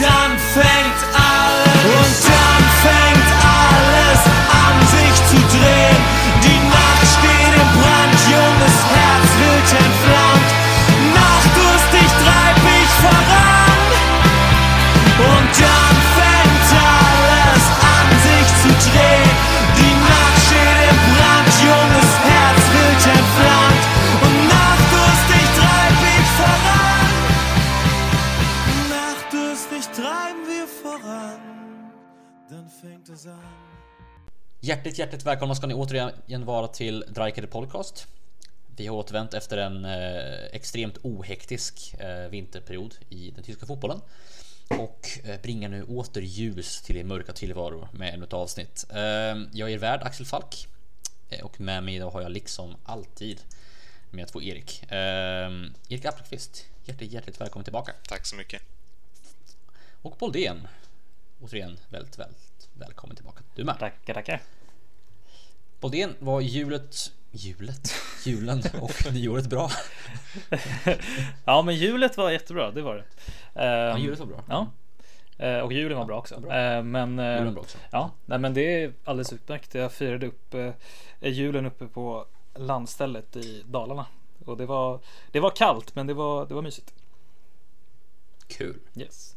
dann fängt Hjärtligt, hjärtligt välkomna ska ni återigen vara till Dreikede Podcast. Vi har återvänt efter en eh, extremt ohektisk eh, vinterperiod i den tyska fotbollen och eh, bringar nu åter ljus till er mörka tillvaro med ännu ett avsnitt. Eh, jag är er värd Axel Falk eh, och med mig idag har jag liksom alltid med två Erik. Eh, Erik Appelqvist, hjärtligt, hjärtligt välkommen tillbaka. Tack så mycket. Och Boldén, återigen väldigt, väldigt välkommen tillbaka. Du med. Tackar, tackar. Boldén var julet, julet, julen och nyåret bra. Ja, men hjulet var jättebra, det var det. Ja, Ehm, julet var bra. Ja. Eh, Och julen var bra också. bra. Eh, Men, eh, Julen bra också. ja, nej, men det är alldeles utmärkt. Jag firade upp julen uppe på landstället i Dalarna. Och det var, det var kallt, men det var, det var mysigt. Kul, Yes.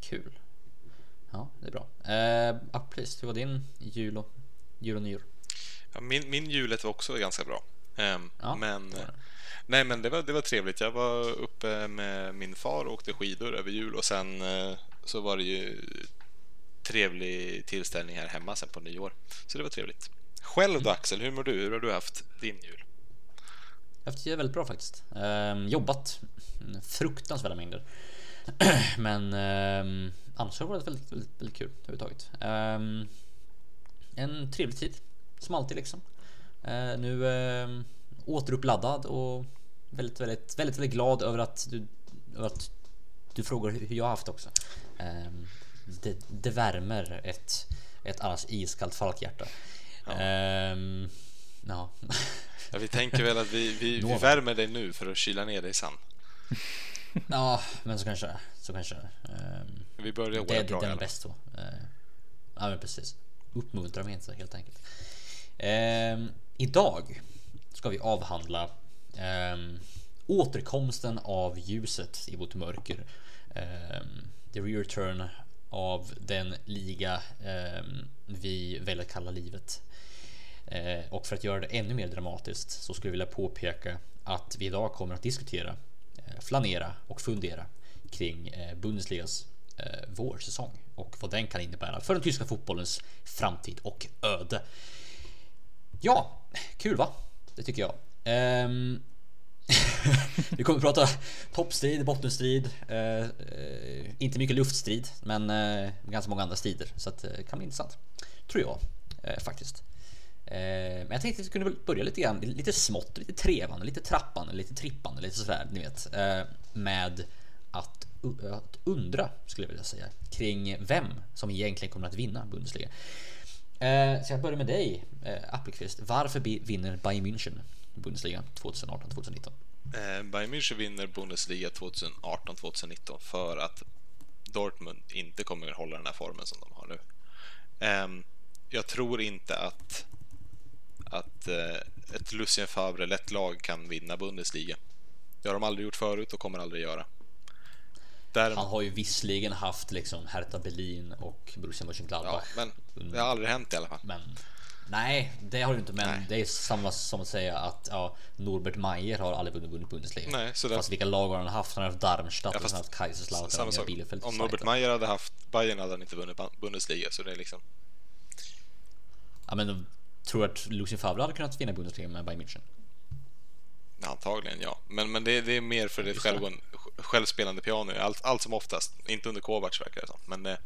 kul. Ja, det är bra. Eh, Appelqvist, hur var din jul och, jul och nyår? Ja, min, min julet var också ganska bra. Ehm, Ja, men, det nej, men det var, det var trevligt. Jag var uppe med min far och åkte skidor över jul och sen eh, så var det ju trevlig tillställning här hemma sen på nyår. Så det var trevligt. Själv Mm. då Axel, hur mår du? Hur har du haft din jul? Jag har haft det väldigt bra faktiskt. Eh, jobbat fruktansvärda mängder. Men eh, annars har det varit väldigt, väldigt, väldigt kul överhuvudtaget. En trevlig tid, som alltid liksom. Eh, nu eh, återuppladdad och väldigt, väldigt, väldigt, väldigt glad över att du, över att du frågar hur jag har haft också. Eh, det, det värmer ett, ett annars iskallt falkhjärta. Ja. Ehm, ja. Ja, vi tänker väl att vi, vi, vi värmer dig nu för att kyla ner dig sen. Ja, men så kanske så kanske. Um, Vi börjar det, året det, bra i den är alla bäst så. Uh, ja, men precis. Uppmuntra mig inte helt enkelt. Eh, idag ska vi avhandla eh, återkomsten av ljuset i vårt mörker. Eh, the return av den liga ehm, vi väljer att kalla livet. Eh, och för att göra det ännu mer dramatiskt så skulle jag vilja påpeka att vi idag kommer att diskutera, eh, flanera och fundera kring eh, Bundesligas eh, vårsäsong och vad den kan innebära för den tyska fotbollens framtid och öde. Ja, kul va? Det tycker jag. Um, vi kommer att prata toppstrid, bottenstrid, uh, uh, inte mycket luftstrid, men uh, ganska många andra strider så att det kan bli intressant. Tror jag faktiskt. Men jag tänkte att vi kunde börja lite grann, lite smått, lite trevande, lite trappande, lite trippande, lite sådär, ni vet. Med att, att undra, skulle jag vilja säga, kring vem som egentligen kommer att vinna Bundesliga. Eh, Så jag börjar med dig, eh, Appelqvist. Varför vinner Bayern München Bundesliga 2018-2019? Eh, Bayern München vinner Bundesliga 2018-2019 för att Dortmund inte kommer att hålla den här formen som de har nu. Eh, jag tror inte att, att eh, ett Lucien Favre lätt lag kan vinna Bundesliga. Det har de aldrig gjort förut och kommer aldrig göra. Däremot, Han har ju visserligen haft liksom Hertha Berlin och Borussia ja, Mönchengladbach. men det har aldrig hänt i alla fall. Men nej, det har du inte. Men Nej. det är samma som att säga att ja, Norbert Mayer har aldrig vunnit, Bundesliga. Nej, så där- Fast vilka lag har han haft? Han har haft Darmstadt, Ja, fast han har haft Kaiserslautern Samma sak. Bielefeld. Om Norbert Mayer hade haft Bayern hade han inte vunnit Bundesliga, så det är liksom... Ja, men tror du att Lucien Favre hade kunnat vinna Bundesliga med Bayern München? Antagligen ja, men, men det, det är mer för det. självgående, självspelande piano, allt, allt som oftast. Inte under Kovacs verkar det som. Men eh,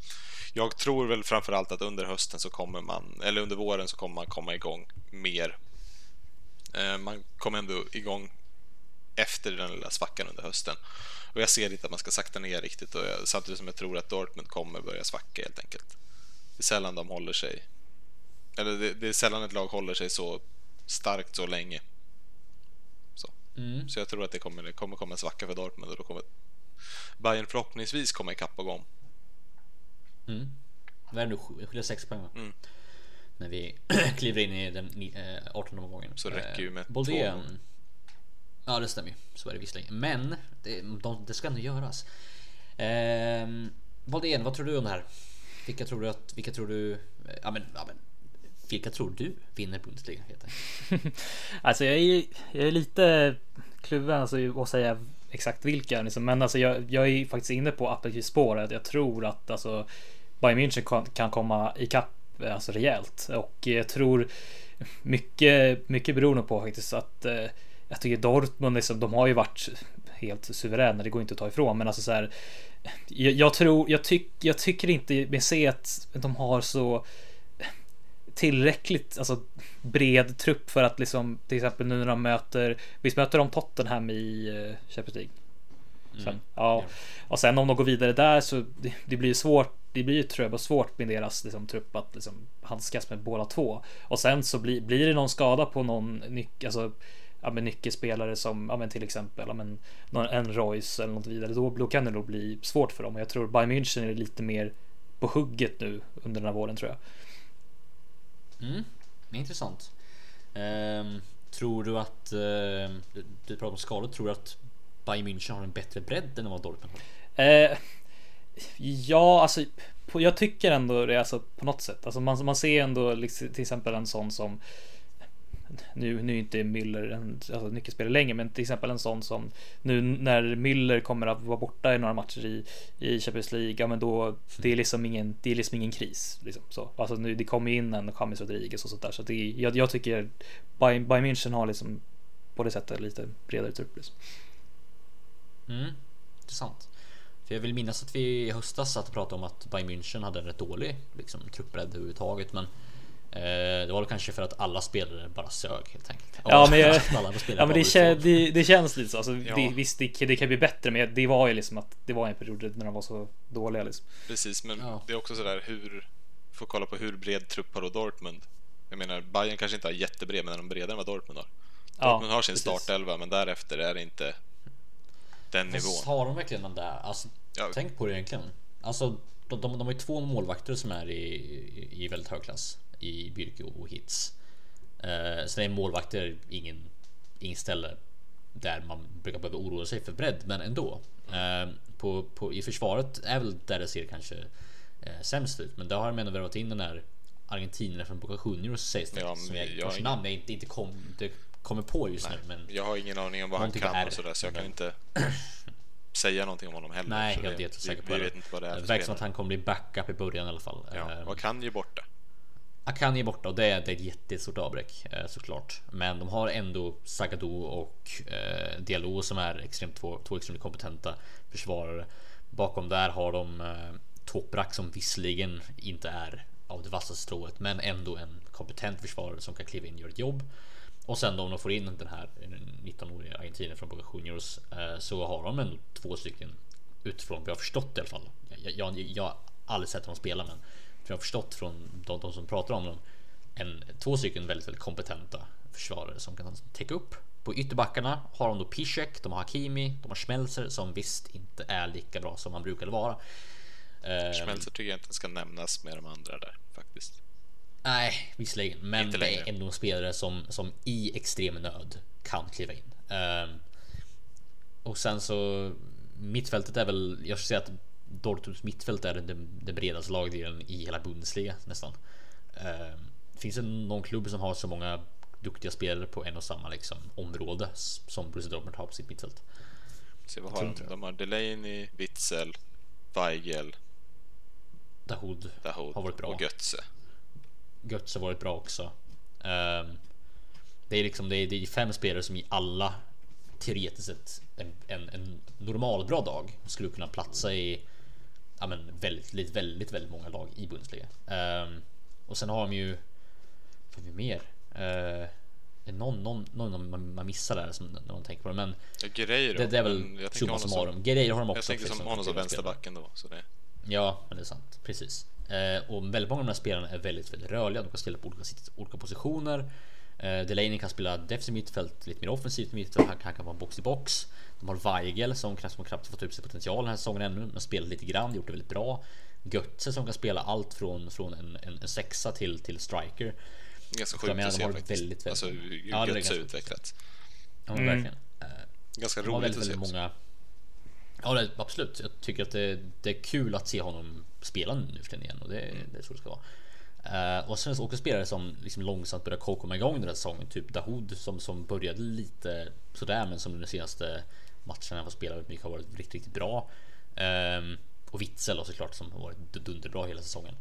jag tror väl framförallt att under hösten så kommer man, eller under våren så kommer man komma igång mer. Eh, man kommer ändå igång efter den lilla svackan under hösten. Och jag ser inte att man ska sakta ner riktigt, och jag, samtidigt som jag tror att Dortmund kommer börja svacka helt enkelt. Det är sällan de håller sig, eller det, det är sällan ett lag håller sig så starkt så länge. Så. Mm. Så jag tror att det kommer, det kommer komma en svacka för Dortmund och då kommer Bayern förhoppningsvis komma ikapp och gång. Mm. Vad är det nu? Skiljer 6 poäng va? Mm. När vi kliver in i den ni- eh, 18 omgången. Så räcker ju med två Boldén. gånger. Ja det stämmer ju. Så är det visserligen. Men det, de, det ska ändå göras. Ehm, Boldén, vad tror du om det här? Vilka tror du att, vilka tror du, eh, ja men, ja men vilka tror du vinner Bundesliga? Heter? Alltså jag är, jag är lite kluven alltså, att säga exakt vilka. Liksom. Men alltså, jag, jag är faktiskt inne på apelsinspåret. Jag tror att alltså, Bayern München kan, kan komma ikapp alltså, rejält. Och jag tror mycket, mycket beror nog på faktiskt att eh, jag tycker Dortmund, liksom, de har ju varit helt suveräna. Det går inte att ta ifrån. Men alltså så här, jag, jag tror, jag, tyck, jag tycker inte med se att de har så tillräckligt alltså, bred trupp för att liksom till exempel nu när de möter Visst möter de Tottenham i uh, Champions League? Sen, ja. Och sen om de går vidare där så det, det blir ju svårt. Det blir ju tror jag bara svårt med deras liksom, trupp att liksom, handskas med båda två. Och sen så blir, blir det någon skada på någon nyc, alltså, ja, men nyckelspelare som ja, men till exempel ja, men, någon, en Royce eller något vidare. Då, då kan det nog bli svårt för dem. Och jag tror Bayern München är lite mer på hugget nu under den här våren tror jag. Mm, intressant. Ehm, tror du att, ehm, du, du pratar om skador, tror du att Bayern München har en bättre bredd än vad Dortmund har? Eh, ja, alltså på, jag tycker ändå det alltså, på något sätt. Alltså man, man ser ändå liksom, till exempel en sån som nu, nu är inte Müller en alltså, nyckelspelare längre, men till exempel en sån som nu när Müller kommer att vara borta i några matcher i, i Champions League, ja men då det är liksom ingen, det är liksom ingen kris. Liksom, så. Alltså nu, det kommer in en James Rodriguez och sånt där, så det, jag, jag tycker Bayern, Bayern München har liksom på det sättet lite bredare trupp. Liksom. Mm, intressant. För jag vill minnas att vi i höstas satt och pratade om att Bayern München hade en rätt dålig liksom, truppbredd överhuvudtaget, men det var väl kanske för att alla spelare bara sög helt enkelt. Ja, men, jag, Alla andra spelare ja, men det, kän, det, det känns lite så. Alltså, Ja. det, visst, det, det kan bli bättre, men det var ju liksom att det var en period när de var så dåliga. Liksom. Precis, men Ja. det är också sådär hur... Får kolla på hur bred trupp har då Dortmund? Jag menar, Bayern kanske inte har jättebred, men de är bredare än vad Dortmund har. Ja, Dortmund har sin precis. startelva, men därefter är det inte den Fast nivån. Har de verkligen den där? Alltså, Ja. Tänk på det egentligen. Alltså, de, de, de har ju två målvakter som är i, i, i väldigt hög klass i Birke och Hitz. Eh, sen är målvakter ingen, ingen ställe där man brukar behöva oroa sig för bredd, men ändå. Eh, på, på, I försvaret är väl där det ser kanske eh, sämst ut, men där har de ändå värvat in den där argentinaren från Boca Juniors sägs det. Ja, som jag, jag vars ingen- namn jag inte, inte kom, det kommer på just Nej, nu. Men Jag har ingen aning om vad han kan är och sådär, så jag kan inte säga någonting om honom heller. nej, så jag är det- inte säker på vi, vet inte vad det är verkar som att han kommer bli backup i början i alla fall. Ja, Eh, och kan ju borta. Akani är borta och det är, det är ett jättestort avbräck eh, såklart. Men de har ändå Sagado och eh, Diallo som är extremt två, två extremt kompetenta försvarare. Bakom där har de eh, Toprak som visserligen inte är av det vassaste strået, men ändå en kompetent försvarare som kan kliva in och göra ett jobb. Och sen då om de får in den här 19-åriga argentinaren från Boca Juniors eh, så har de ändå två stycken utifrån vad jag har förstått i alla fall. Jag, jag, jag har aldrig sett dem spela, men för jag har förstått från de, de som pratar om dem en, två stycken väldigt, väldigt kompetenta försvarare som kan täcka upp. På ytterbackarna har de då Piszek, de har Hakimi, de har Schmelzer som visst inte är lika bra som man brukade vara. Eh, Schmelzer tycker jag inte ska nämnas med de andra där faktiskt. Nej, visserligen, men Inte det längre. är ändå en spelare som, som i extrem nöd kan kliva in. Ehm, och sen så mittfältet är väl, jag skulle säga att Dortmunds mittfält är den, den bredaste lagdelen i hela Bundesliga nästan. Ehm, finns det någon klubb som har så många duktiga spelare på en och samma liksom, område som Borussia Dortmund har på sitt mittfält? Se vad har de? De har Delaney, Witzel, Weigel, Dahoud Dahoud har varit bra. och Götze. Götze har varit bra också. Ehm, det är liksom det är, det är fem spelare som i alla teoretiskt sett en, en, en normal bra dag skulle kunna platsa i ja, men väldigt, väldigt, väldigt många lag i Bundesliga. Ehm, och sen har de ju vad har vi mer? Uh, någon, någon, någon man, man missar där som, när man tänker på det, men Ja, Guerreiro. det, det är väl summa summarum. Grejer har de också. jag tänker som honom som vänsterbacken då. Så det, Ja, men det är sant. Precis. Eh, och väldigt många av de här spelarna är väldigt, väldigt rörliga. De kan spela på olika, olika positioner. Eh, Delaney kan spela defensivt mittfält, lite mer offensivt mittfält. Han, han kan vara box i box. De har Weigel som knappt, som knappt fått ut sin potential den här säsongen ännu, men spelat lite grann, gjort det väldigt bra. Götze som kan spela allt från, från en, en, en sexa till, till striker. Ganska sjukt att de se har faktiskt. väldigt, väldigt- alltså hur Ja, Götze utvecklats. Ja, Mm. verkligen. Eh, Ganska roligt väldigt, att se väldigt många. Ja, det, absolut. Jag tycker att det, det är kul att se honom spela nu för tiden igen och det, Mm. det är så det ska vara. Eh, och sen så också spelare som liksom långsamt börjar komma igång den här säsongen. Typ Dahoud som, som började lite sådär men som de senaste matcherna har spelat väldigt mycket har varit riktigt, riktigt bra. Ehm, och Witzel såklart som har varit dunderbra hela säsongen.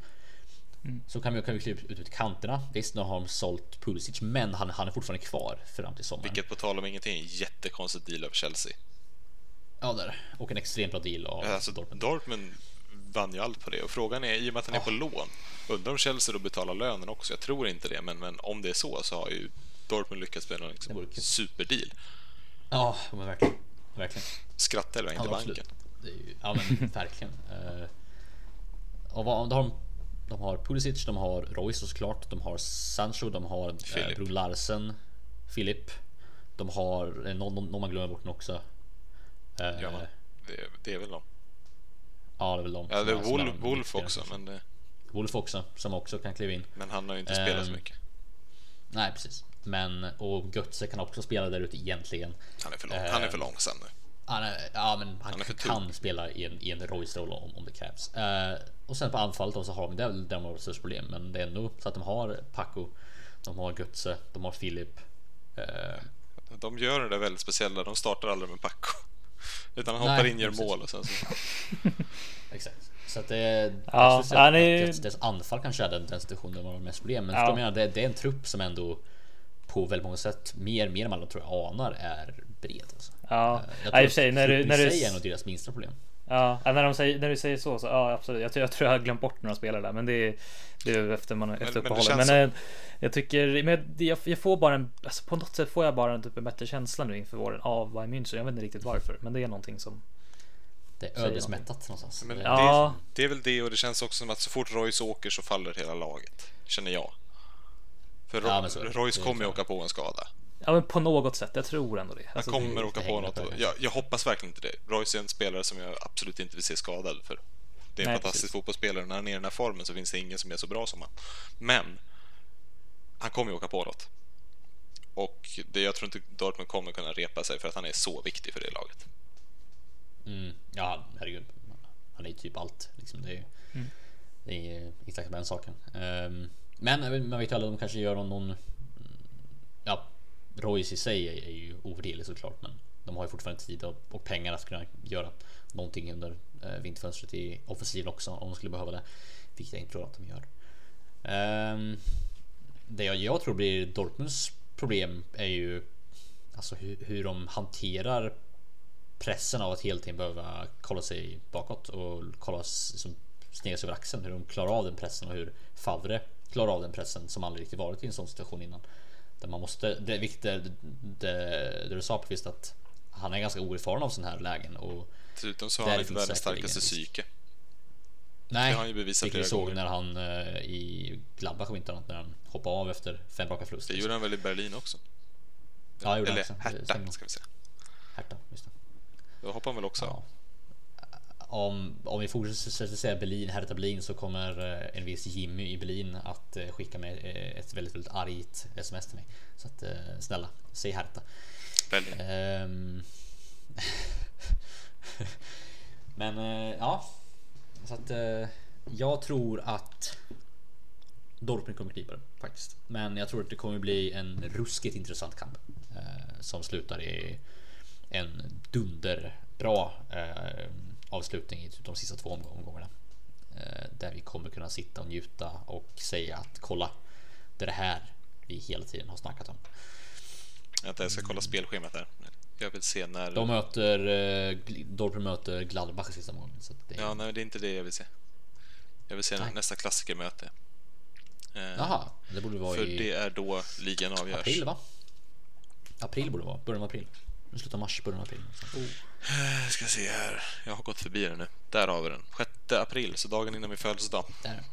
Så kan vi, kan vi kliva ut ut kanterna. Visst, nu har de sålt Pulisic, men han, han är fortfarande kvar fram till sommaren. Vilket på tal om ingenting är en jättekonstig deal av Chelsea. Ja, där. Och en extremt bra deal av Alltså, Dortmund. Dortmund vann ju allt på det och frågan är, i och med att han är på lån, undrar om Chelsea då betalar lönen också? Jag tror inte det, men, men om det är så så har ju Dortmund lyckats med en liksom, vore kul. superdeal. Ja, men verkligen. Verkligen. Skratta eller inte Ja, banken. ju, ja men verkligen. Eh, och vad, de, har, de har Pulisic, de har Royce såklart, de har Sancho, de har eh, Filip. Bror Larsen, Filip. De har eh, någon, någon man glömmer bort också. Eh, Ja, det, det är väl de. Ja, det är väl de. Ja, det är Wolf, Wolf också, men, det, Wolf också, som också kan kliva in. men han har ju inte spelat så Ehm, mycket. Nej, precis. Men och Götze kan också spela där ute egentligen. Han är för, lång, han är för långsam nu. Han är, ja, men han, Han är kan spela i en, i en Royce-roll om, om det krävs. Eh, och sen på anfallet då så har de, det där de har störst problem, men det är ändå så att de har Paco, de har Götze, de har Filip. Eh, De gör det där väldigt speciella, de startar aldrig med Paco. Utan han Nej, hoppar in, gör mål och sen så... exakt. Så att det Ja, jag skulle säga han är- att deras, deras anfall kanske är den, den situationen där man har mest problem. Men Ja. jag menar? det, det är en trupp som ändå på väldigt många sätt mer, mer än man tror jag anar är bred. Alltså. Ja, Eh, ja, jag i och för sig när du, när du, är nog deras minsta problem. Ja, när, de säger, när du säger så, så ja absolut. Jag, tror- jag tror jag har glömt bort några spelare där, men det är, det är efter, man, efter men uppehållet. känns Men, eh, jag tycker, men jag, jag får bara en, alltså på något sätt får jag bara en, typ en bättre känsla nu inför våren av Bayern München. Jag vet inte riktigt varför, men det är någonting som Det är ödesmättat någonstans. Men Det- Ja. det, det är väl det och det känns också som att så fort Royce åker så faller hela laget. Känner jag. För Ja, Ro- men så är det. Royce kommer ju åka på en skada. Ja men på något sätt, jag tror ändå det. Han Alltså, kommer det, åka på något. Och jag, jag hoppas verkligen inte det. Royce är en spelare som jag absolut inte vill se skadad för. Det är en Nej, fantastisk precis. fotbollsspelare. När han är i den här formen så finns det ingen som är så bra som han. Men han kommer ju åka på något. Och det, jag tror inte Dortmund kommer kunna repa sig för att han är så viktig för det laget. Mm, ja, herregud. Han är ju typ allt. Liksom. Det är ju Mm. det är exakt den saken. Ehm, men man vet ju aldrig, de kanske gör någon, någon ja, Royce i sig är, är ju ovärderlig såklart, men de har ju fortfarande tid och, och pengar att kunna göra någonting under eh, vinterfönstret i offensiven också om de skulle behöva det. Vilket jag inte tror att de gör. Um, det jag, jag tror blir Dortmunds problem är ju alltså hur, hur de hanterar pressen av att hela tiden behöva kolla sig bakåt och kolla som snegla sig över axeln. Hur de klarar av den pressen och hur Favre klarar av den pressen som aldrig riktigt varit i en sån situation innan. Där man måste, det är viktigt det, det, det du sa på visst att han är ganska oerfaren av sådana här lägen och Dessutom så har han inte finns världens starkaste psyke. nej, Det har han ju bevisat vilket vi flera såg gånger. när han eh, i Gladbach om inte annat när han hoppade av efter fem raka förluster. Det gjorde han väl i Berlin också? Ja, gjorde han Eller Hertha, ska vi säga. Hertha, just det. Då hoppade han väl också Ja. Om, om vi fortsätter säga Berlin, Hertha Berlin så kommer eh, en viss Jimmy i Berlin att eh, skicka med eh, ett väldigt, väldigt argt sms till mig. Så att snälla, säg Hertha. Ehm. Men ja, så att jag tror att Dortmund kommer knipa det faktiskt. Men jag tror att det kommer bli en ruskigt intressant kamp som slutar i en dunderbra eh, avslutning i typ de sista två omgång- omgångarna. Eh, där vi kommer kunna sitta och njuta och säga att kolla, det är det här vi hela tiden har snackat om. Vänta, jag ska kolla spelschemat här. Jag vill se när... De möter eh, Dortmund möter Gladbach i sista omgången. Det, Ja, nej, det är inte det jag vill se. Jag vill se Nej. nästa klassikermöte. Eh, Jaha, det borde vara För i det är då ligan avgörs. april va? April borde det vara, början av april. Nu slutar mars, början april. Så. Eh, Ska se här. Jag har gått förbi den nu. Där har vi den. 6 april, så dagen innan min födelsedag. Där.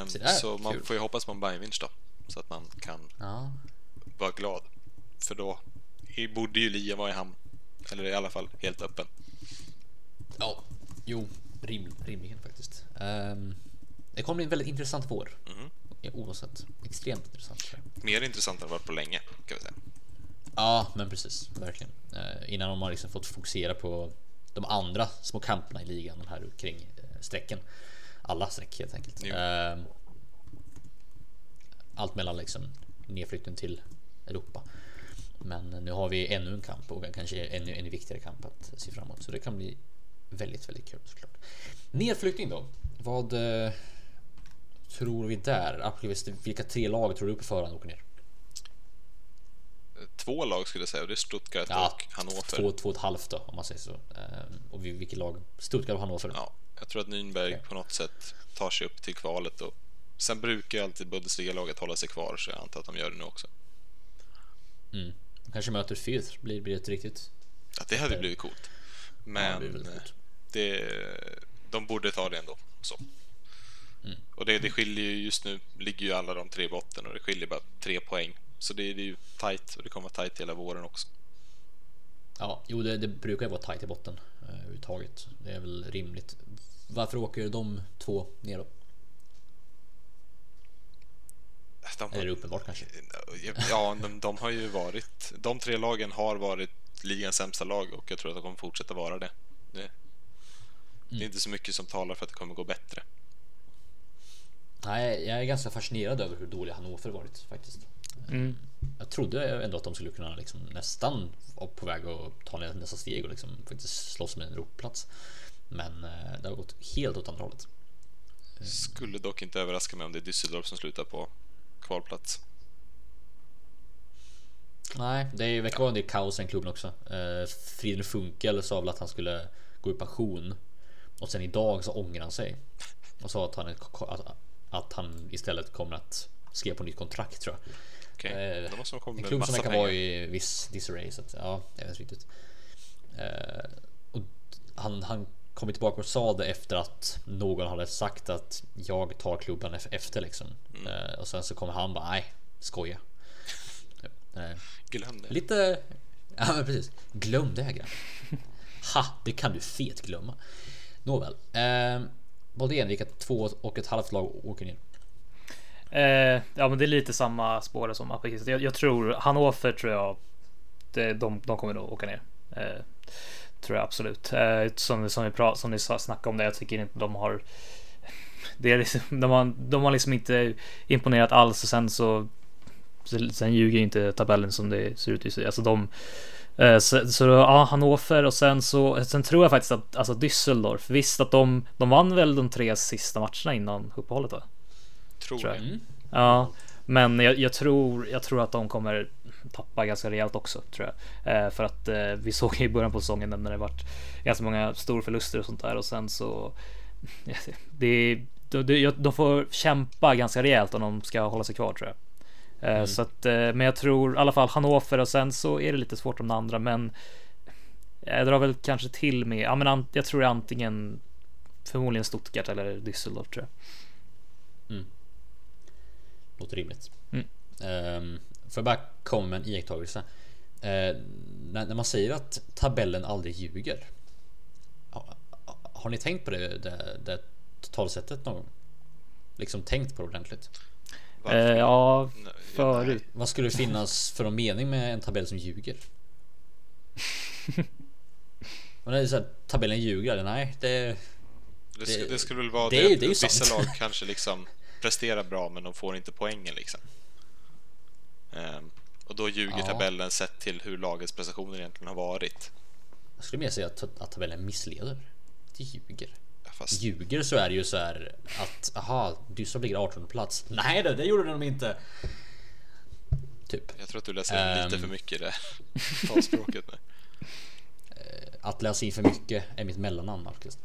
Eh, Se där, så man kul. får ju hoppas på en Bayern-vinst då. Så att man kan Ja, vara glad. För då borde ju ligan vara i hamn. Eller i alla fall helt öppen. ja, jo, Rim, rimligen faktiskt. Ehm, det kommer bli en väldigt intressant vår. Mhm. Oavsett. Extremt intressant. Mer intressant än varit på länge, kan vi säga. Ja, men precis. Verkligen. Eh, innan de har liksom fått fokusera på de andra små kamperna i ligan. De här kring eh, strecken. Alla streck helt enkelt. Jo. Eh, allt mellan liksom nedflyttning till Europa. Men nu har vi ännu en kamp och kanske ännu en viktigare kamp att se fram emot. Så det kan bli väldigt, väldigt kul såklart. Nedflyttning då? Vad tror vi där? Vilka tre lag tror du på förhand åker ner? Två lag skulle jag säga, och det är Stuttgart Ja, och Hannover. Två, två och ett halvt då om man säger så. Ehm, och vi- vilket lag? Stuttgart och Hannover. Ja, jag tror att Nürnberg Okej. på något sätt tar sig upp till kvalet och sen brukar ju alltid Bundesliga-laget hålla sig kvar så jag antar att de gör det nu också. Mm. Kanske möter Fürth, blir, blir det riktigt... Ja, det hade blivit coolt. Ja, det Men väldigt eh, coolt. det, de borde ta det ändå. Så. Mm. Och det, det skiljer ju just nu, ligger ju alla de tre i botten och det skiljer bara tre poäng. Så det, det är ju tight och det kommer vara tight hela våren också. Ja, jo det, det brukar ju vara tajt i botten eh, överhuvudtaget. Det är väl rimligt. Varför åker de två ner då? De, Är det uppenbart kanske? ja, de, de har ju varit, de tre lagen har varit ligans sämsta lag och jag tror att de kommer fortsätta vara det. Det, det är inte så mycket som talar för att det kommer gå bättre. Nej, jag är ganska fascinerad över hur dåliga Hannover varit faktiskt. Mm. Jag trodde ändå att de skulle kunna liksom nästan vara på väg att ta nästa steg och liksom faktiskt slåss med en Europaplats. Men eh, det har gått helt åt andra hållet. Skulle dock inte överraska mig om det är Düsseldorf som slutar på kvalplats. Nej, det är- verkar vara en del kaos i den klubben också. Eh, Friedel Funkel sa väl att han skulle gå i pension och sen idag så ångrar han sig och sa att han, att, att han istället kommer att skriva på nytt kontrakt tror jag. Okej, Eh, då måste de komma En klubb som verkar pengar. vara i viss disarray så att, ja, jag vet riktigt. Eh, och han, han kom tillbaka och sa det efter att någon hade sagt att jag tar klubben ef- efter liksom. Mm. Eh, och sen så kommer han bara nej, skoja. Eh, Glöm det. Lite... Ja men precis. Glöm det här. Ha! Det kan du fet glömma. Nåväl. Eh, Boldén, vilka två och ett halvt lag åker ner? Eh, ja, men det är lite samma spår som Apekis. Jag, jag tror Hannover tror jag. Det, de, de kommer nog åka ner. Eh, tror jag absolut. Eh, som, som, vi pra, som ni snackade om det. Jag tycker inte de har. Det är liksom, de, har, de har liksom inte imponerat alls och sen så. Sen ljuger ju inte tabellen som det ser ut just nu. Alltså de. Eh, så, så ja, Hannover och sen så. Sen tror jag faktiskt att alltså Düsseldorf. Visst att de. De vann väl de tre sista matcherna innan uppehållet va? Tror tror jag. jag. Mm. Ja, men jag, jag, tror, jag tror att de kommer tappa ganska rejält också tror jag. Eh, för att eh, vi såg i början på säsongen när det varit ganska många storförluster och sånt där och sen så det, de, de, de får kämpa ganska rejält om de ska hålla sig kvar tror jag. Eh, Mm. Så att, eh, men jag tror i alla fall Hannover och sen så är det lite svårt om de andra men jag drar väl kanske till med, ja men jag tror antingen förmodligen Stuttgart eller Düsseldorf tror jag. Låter rimligt. Mm. Um, får jag bara komma med en iakttagelse? Eh, när, när man säger att tabellen aldrig ljuger. Har, har ni tänkt på det, det, det totalsättet någon gång? Liksom tänkt på det ordentligt? Varför? Eh, ja, förut. Vad skulle det finnas för någon mening med en tabell som ljuger? Men det är så här, tabellen ljuger, eller nej? Det, Det, sk- det skulle väl vara det det, det är ju vissa sant. lag kanske liksom presterar bra men de får inte poängen liksom. Ehm, och då ljuger Ja. tabellen sett till hur lagets prestationer egentligen har varit. jag skulle mer säga att, att tabellen missleder. Det ljuger. Ja, Fast Ljuger så är det ju så här att aha, Düsseldorf ligger 18 plats. Nej det, det gjorde de inte. Typ. jag tror att du läser in lite Ehm. för mycket det talspråket nu. Att läsa in för mycket är mitt mellannamn Marcus.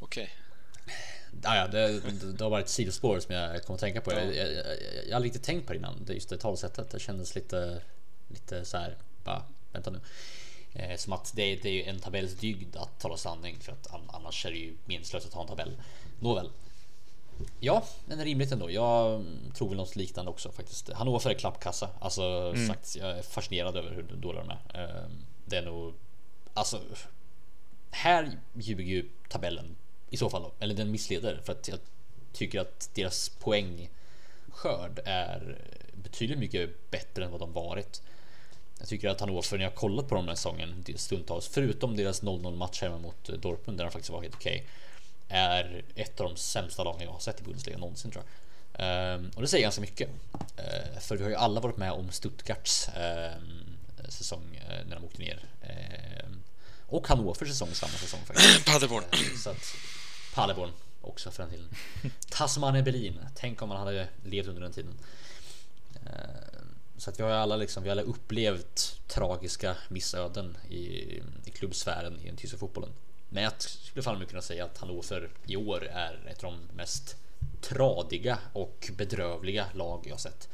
Okej. Ah, ja, det, det, har varit ett sidospår som jag kommer att tänka på. Jag, jag, jag, jag har aldrig riktigt tänkt på det innan. Det just det talsättet. Det kändes lite, lite så här. Bara vänta nu. Eh, som att det, det är ju en tabells dygd att tala sanning för att an, annars är det ju meningslöst att ha en tabell. Nåväl. Ja, men rimligt ändå. Jag tror väl något liknande också faktiskt. Hannover är klappkassa. Alltså sagt, jag är fascinerad över hur dåliga de är. Eh, Det är nog alltså. Här ljuger ju tabellen I så fall då. Eller den missleder för att jag tycker att deras poängskörd är betydligt mycket bättre än vad de varit. Jag tycker att Hannover, när jag kollat på dem den här säsongen stundtals, förutom deras 0-0 match hemma mot Dortmund där de faktiskt var helt okej, är ett av de sämsta lagen jag har sett i Bundesliga någonsin tror jag. Um, och det säger ganska mycket. Uh, för vi har ju alla varit med om Stuttgarts um, säsong uh, när de åkte ner. Uh, och Hannovers säsong samma säsong faktiskt. Paderborn. Så att Paderborn också för den tiden. Tasmania Berlin. Tänk om man hade levt under den tiden. Så att vi har alla liksom, vi har alla upplevt tragiska missöden i, i klubbsfären i den tyska fotbollen. Men jag skulle fan kunna säga att Hannover i år är ett av de mest tradiga och bedrövliga lag jag sett.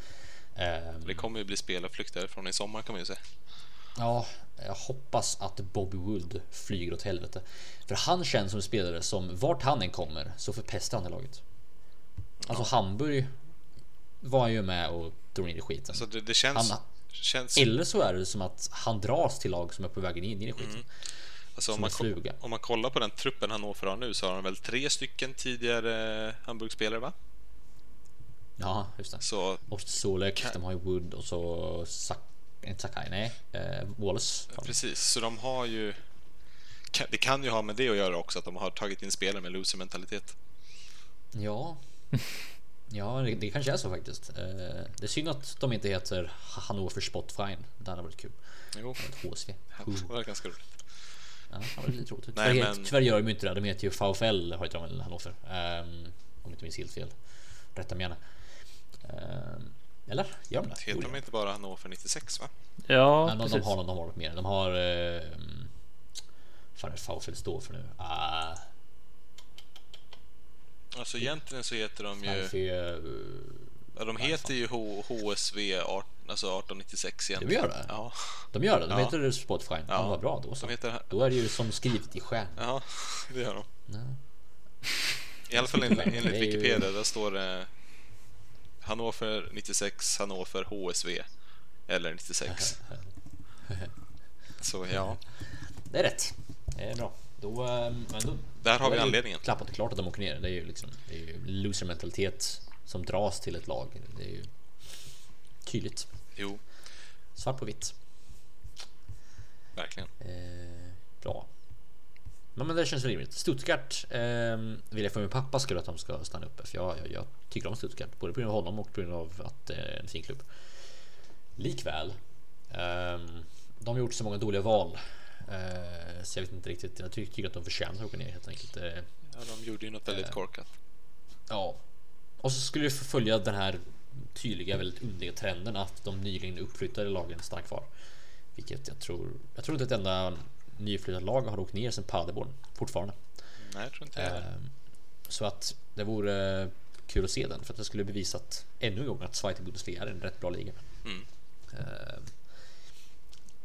Det kommer ju bli spelarflykt därifrån i sommar kan man ju säga. Ja, jag hoppas att Bobby Wood flyger åt helvete. För han känns som en spelare som vart han än kommer så förpestar han det laget. Alltså ja. Hamburg var ju med och drog ner i skiten. Alltså det, det känns, han, känns... Eller så är det som att han dras till lag som är på vägen in i skiten. Mm. Alltså om, man, om man kollar på den truppen han har nu så har han väl tre stycken tidigare Hamburgspelare va? Ja, just det. Så... Och Solek, de har ju Wood och så Sak inte Sakai, nej, eh, Wallace. Precis, så de har ju... Det kan ju ha med det att göra också, att de har tagit in spelare med loser-mentalitet. Ja. Ja, det, det, kanske är så faktiskt. Eh, det är synd att de inte heter Hannover Spotfine. Det hade varit kul. Jo. HSV. Det var ganska roligt. Ja, det var lite roligt. Nej, tyvärr, men... tyvärr gör de inte det. De heter ju VfL har de väl Hannover. Um, om inte minns helt fel. Rätta mig gärna. Um, eller gör de det? Heter de inte bara Hannover 96 va? Ja, Nej, de, de, har, de har varit mer. De har... Vad fan är VfL står för nu? Uh, Alltså egentligen så heter de ju... Ja, de heter ju HSV alltså 1896 egentligen. De gör det? Ja. De gör det? De ja. heter Spotify? Ja. ja. Vad bra då så. De heter... Då är det ju som skrivet i stjärn. Ja, det gör de. Ja. I alla fall enligt, enligt Wikipedia, där står det Hannover 96, Hannover HSV eller 96. så ja. Det är rätt. Det är bra. Då, ehm, men då, Där har vi anledningen. Klappat och klart att de åker ner. Det är ju liksom det är ju loser mentalitet som dras till ett lag. Det är ju tydligt. Jo. Svart på vitt. Verkligen. Eh, bra. Men, men det känns rimligt. Stuttgart eh, vill jag för min pappa skulle att de ska stanna uppe. För jag, jag, jag, tycker om Stuttgart. Både på grund av honom och på grund av att det är en fin klubb. Likväl. Eh, de har gjort så många dåliga val Eh, så jag vet inte riktigt. Jag tycker att de förtjänar att åka ner helt enkelt. Eh, ja, de gjorde ju något väldigt eh, korkat. Ja, och så skulle vi förfölja den här tydliga, väldigt underliga trenden att de nyligen uppflyttade lagen stannar kvar. Vilket jag tror. Jag tror inte ett enda nyflyttat lag har åkt ner sen Paderborn fortfarande. Nej, jag tror inte jag Så att det vore kul att se den för att det skulle bevisat ännu en gång att Zweite Bundesliga är en rätt bra liga. Mm.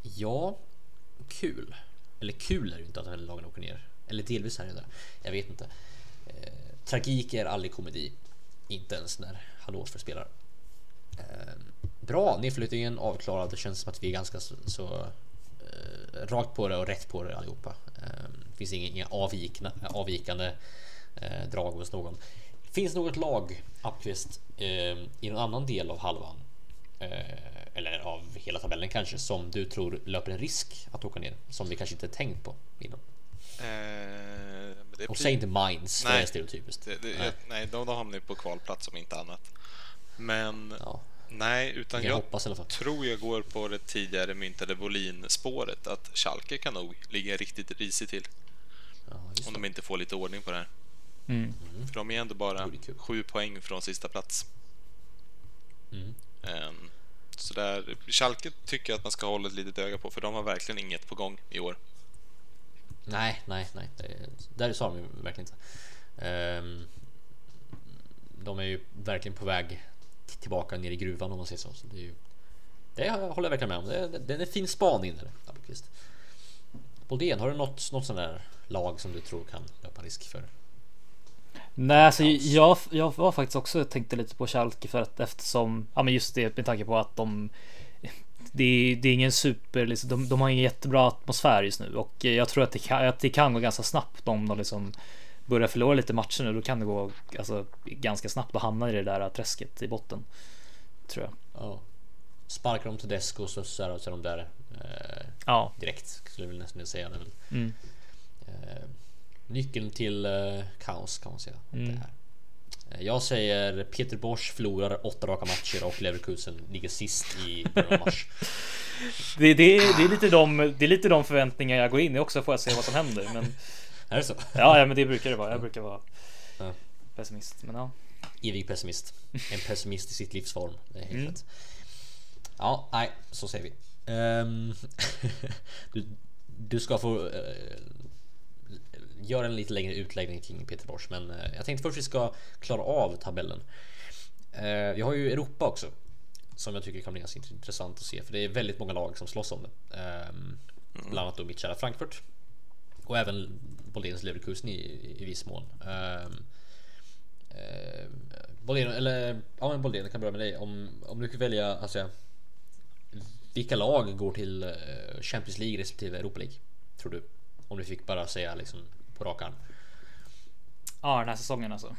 Ja, kul. Eller kul är det inte att lagen åker ner. Eller delvis är det det. Jag vet inte. Eh, tragik är aldrig komedi. Inte ens när Hannover spelar. Eh, bra, nedflyttningen avklarad. Det känns som att vi är ganska så, eh, rakt på det och rätt på det allihopa. Eh, det finns inga, avvikna, avvikande eh, drag hos någon. Finns något lag, Appqvist, eh, i någon annan del av halvan eh, eller av hela tabellen kanske, som du tror löper en risk att åka ner? Som vi kanske inte tänkt på innan? Eh, och säg inte Minds, nej, det är stereotypiskt. Det, det, nej, nej de, de hamnar ju på kvalplats om inte annat. Men ja. Nej, utan jag, jag tror jag går på det tidigare myntade Volin-spåret att Schalke kan nog ligga riktigt risigt till. Ja, om de inte får lite ordning på det här. Mm. För de är ändå bara sju poäng från sista plats. Mm. Um, så där, Schalke tycker jag att man ska hålla ett litet öga på för de har verkligen inget på gång i år. Nej, nej, nej. Det, där sa de ju verkligen inte. Um, de är ju verkligen på väg tillbaka ner i gruvan om man säger så. så det, är ju, det håller jag verkligen med om. Det, det, det är en fin spaning där. Boldén, har du något, något sån där lag som du tror kan löpa risk för Nej, alltså jag, jag var faktiskt också tänkte lite på Schalke för att eftersom, ja men just det med tanke på att de det är, det är ingen super, liksom, de, de har ingen jättebra atmosfär just nu och jag tror att det kan, att det kan gå ganska snabbt om de liksom börjar förlora lite matcher nu, då kan det gå alltså, ganska snabbt att hamna i det där träsket i botten. Tror jag. Ja. Sparkar de till Desko så så är de där eh, Ja, direkt skulle jag väl nästan säga. Mm. eh, nyckeln till eh, kaos kan man säga. Mm. Det här. Eh, Jag säger Peter Bosch förlorar åtta raka matcher och Leverkusen ligger sist i början av mars. det, det, är- det, är lite de, det är lite de förväntningar jag går in i också, får jag se vad som händer. Men är det så? ja, ja men det brukar det vara. Jag brukar vara Ja. pessimist. Men ja. Evig pessimist. En pessimist i sitt livsform. Det är helt Mm. rätt. Ja, nej, så säger vi. Ehm, du, du ska få uh, göra en lite längre utläggning kring Peter Bosch, men eh, jag tänkte först vi ska klara av tabellen. Uh, vi har ju Europa också som jag tycker kan bli ganska intressant att se, för det är väldigt många lag som slåss om det. Ehm, Bland annat då mitt kära Frankfurt och även Boldens Leverkusen i, i, i viss mån. Um, Boldén, eller ja, men Boldén, jag kan börja med dig. Om, om du fick välja, alltså, vilka lag går till eh, Champions League respektive Europa League? Tror du? Om du fick bara säga liksom på rak arm. ja, den här säsongen alltså.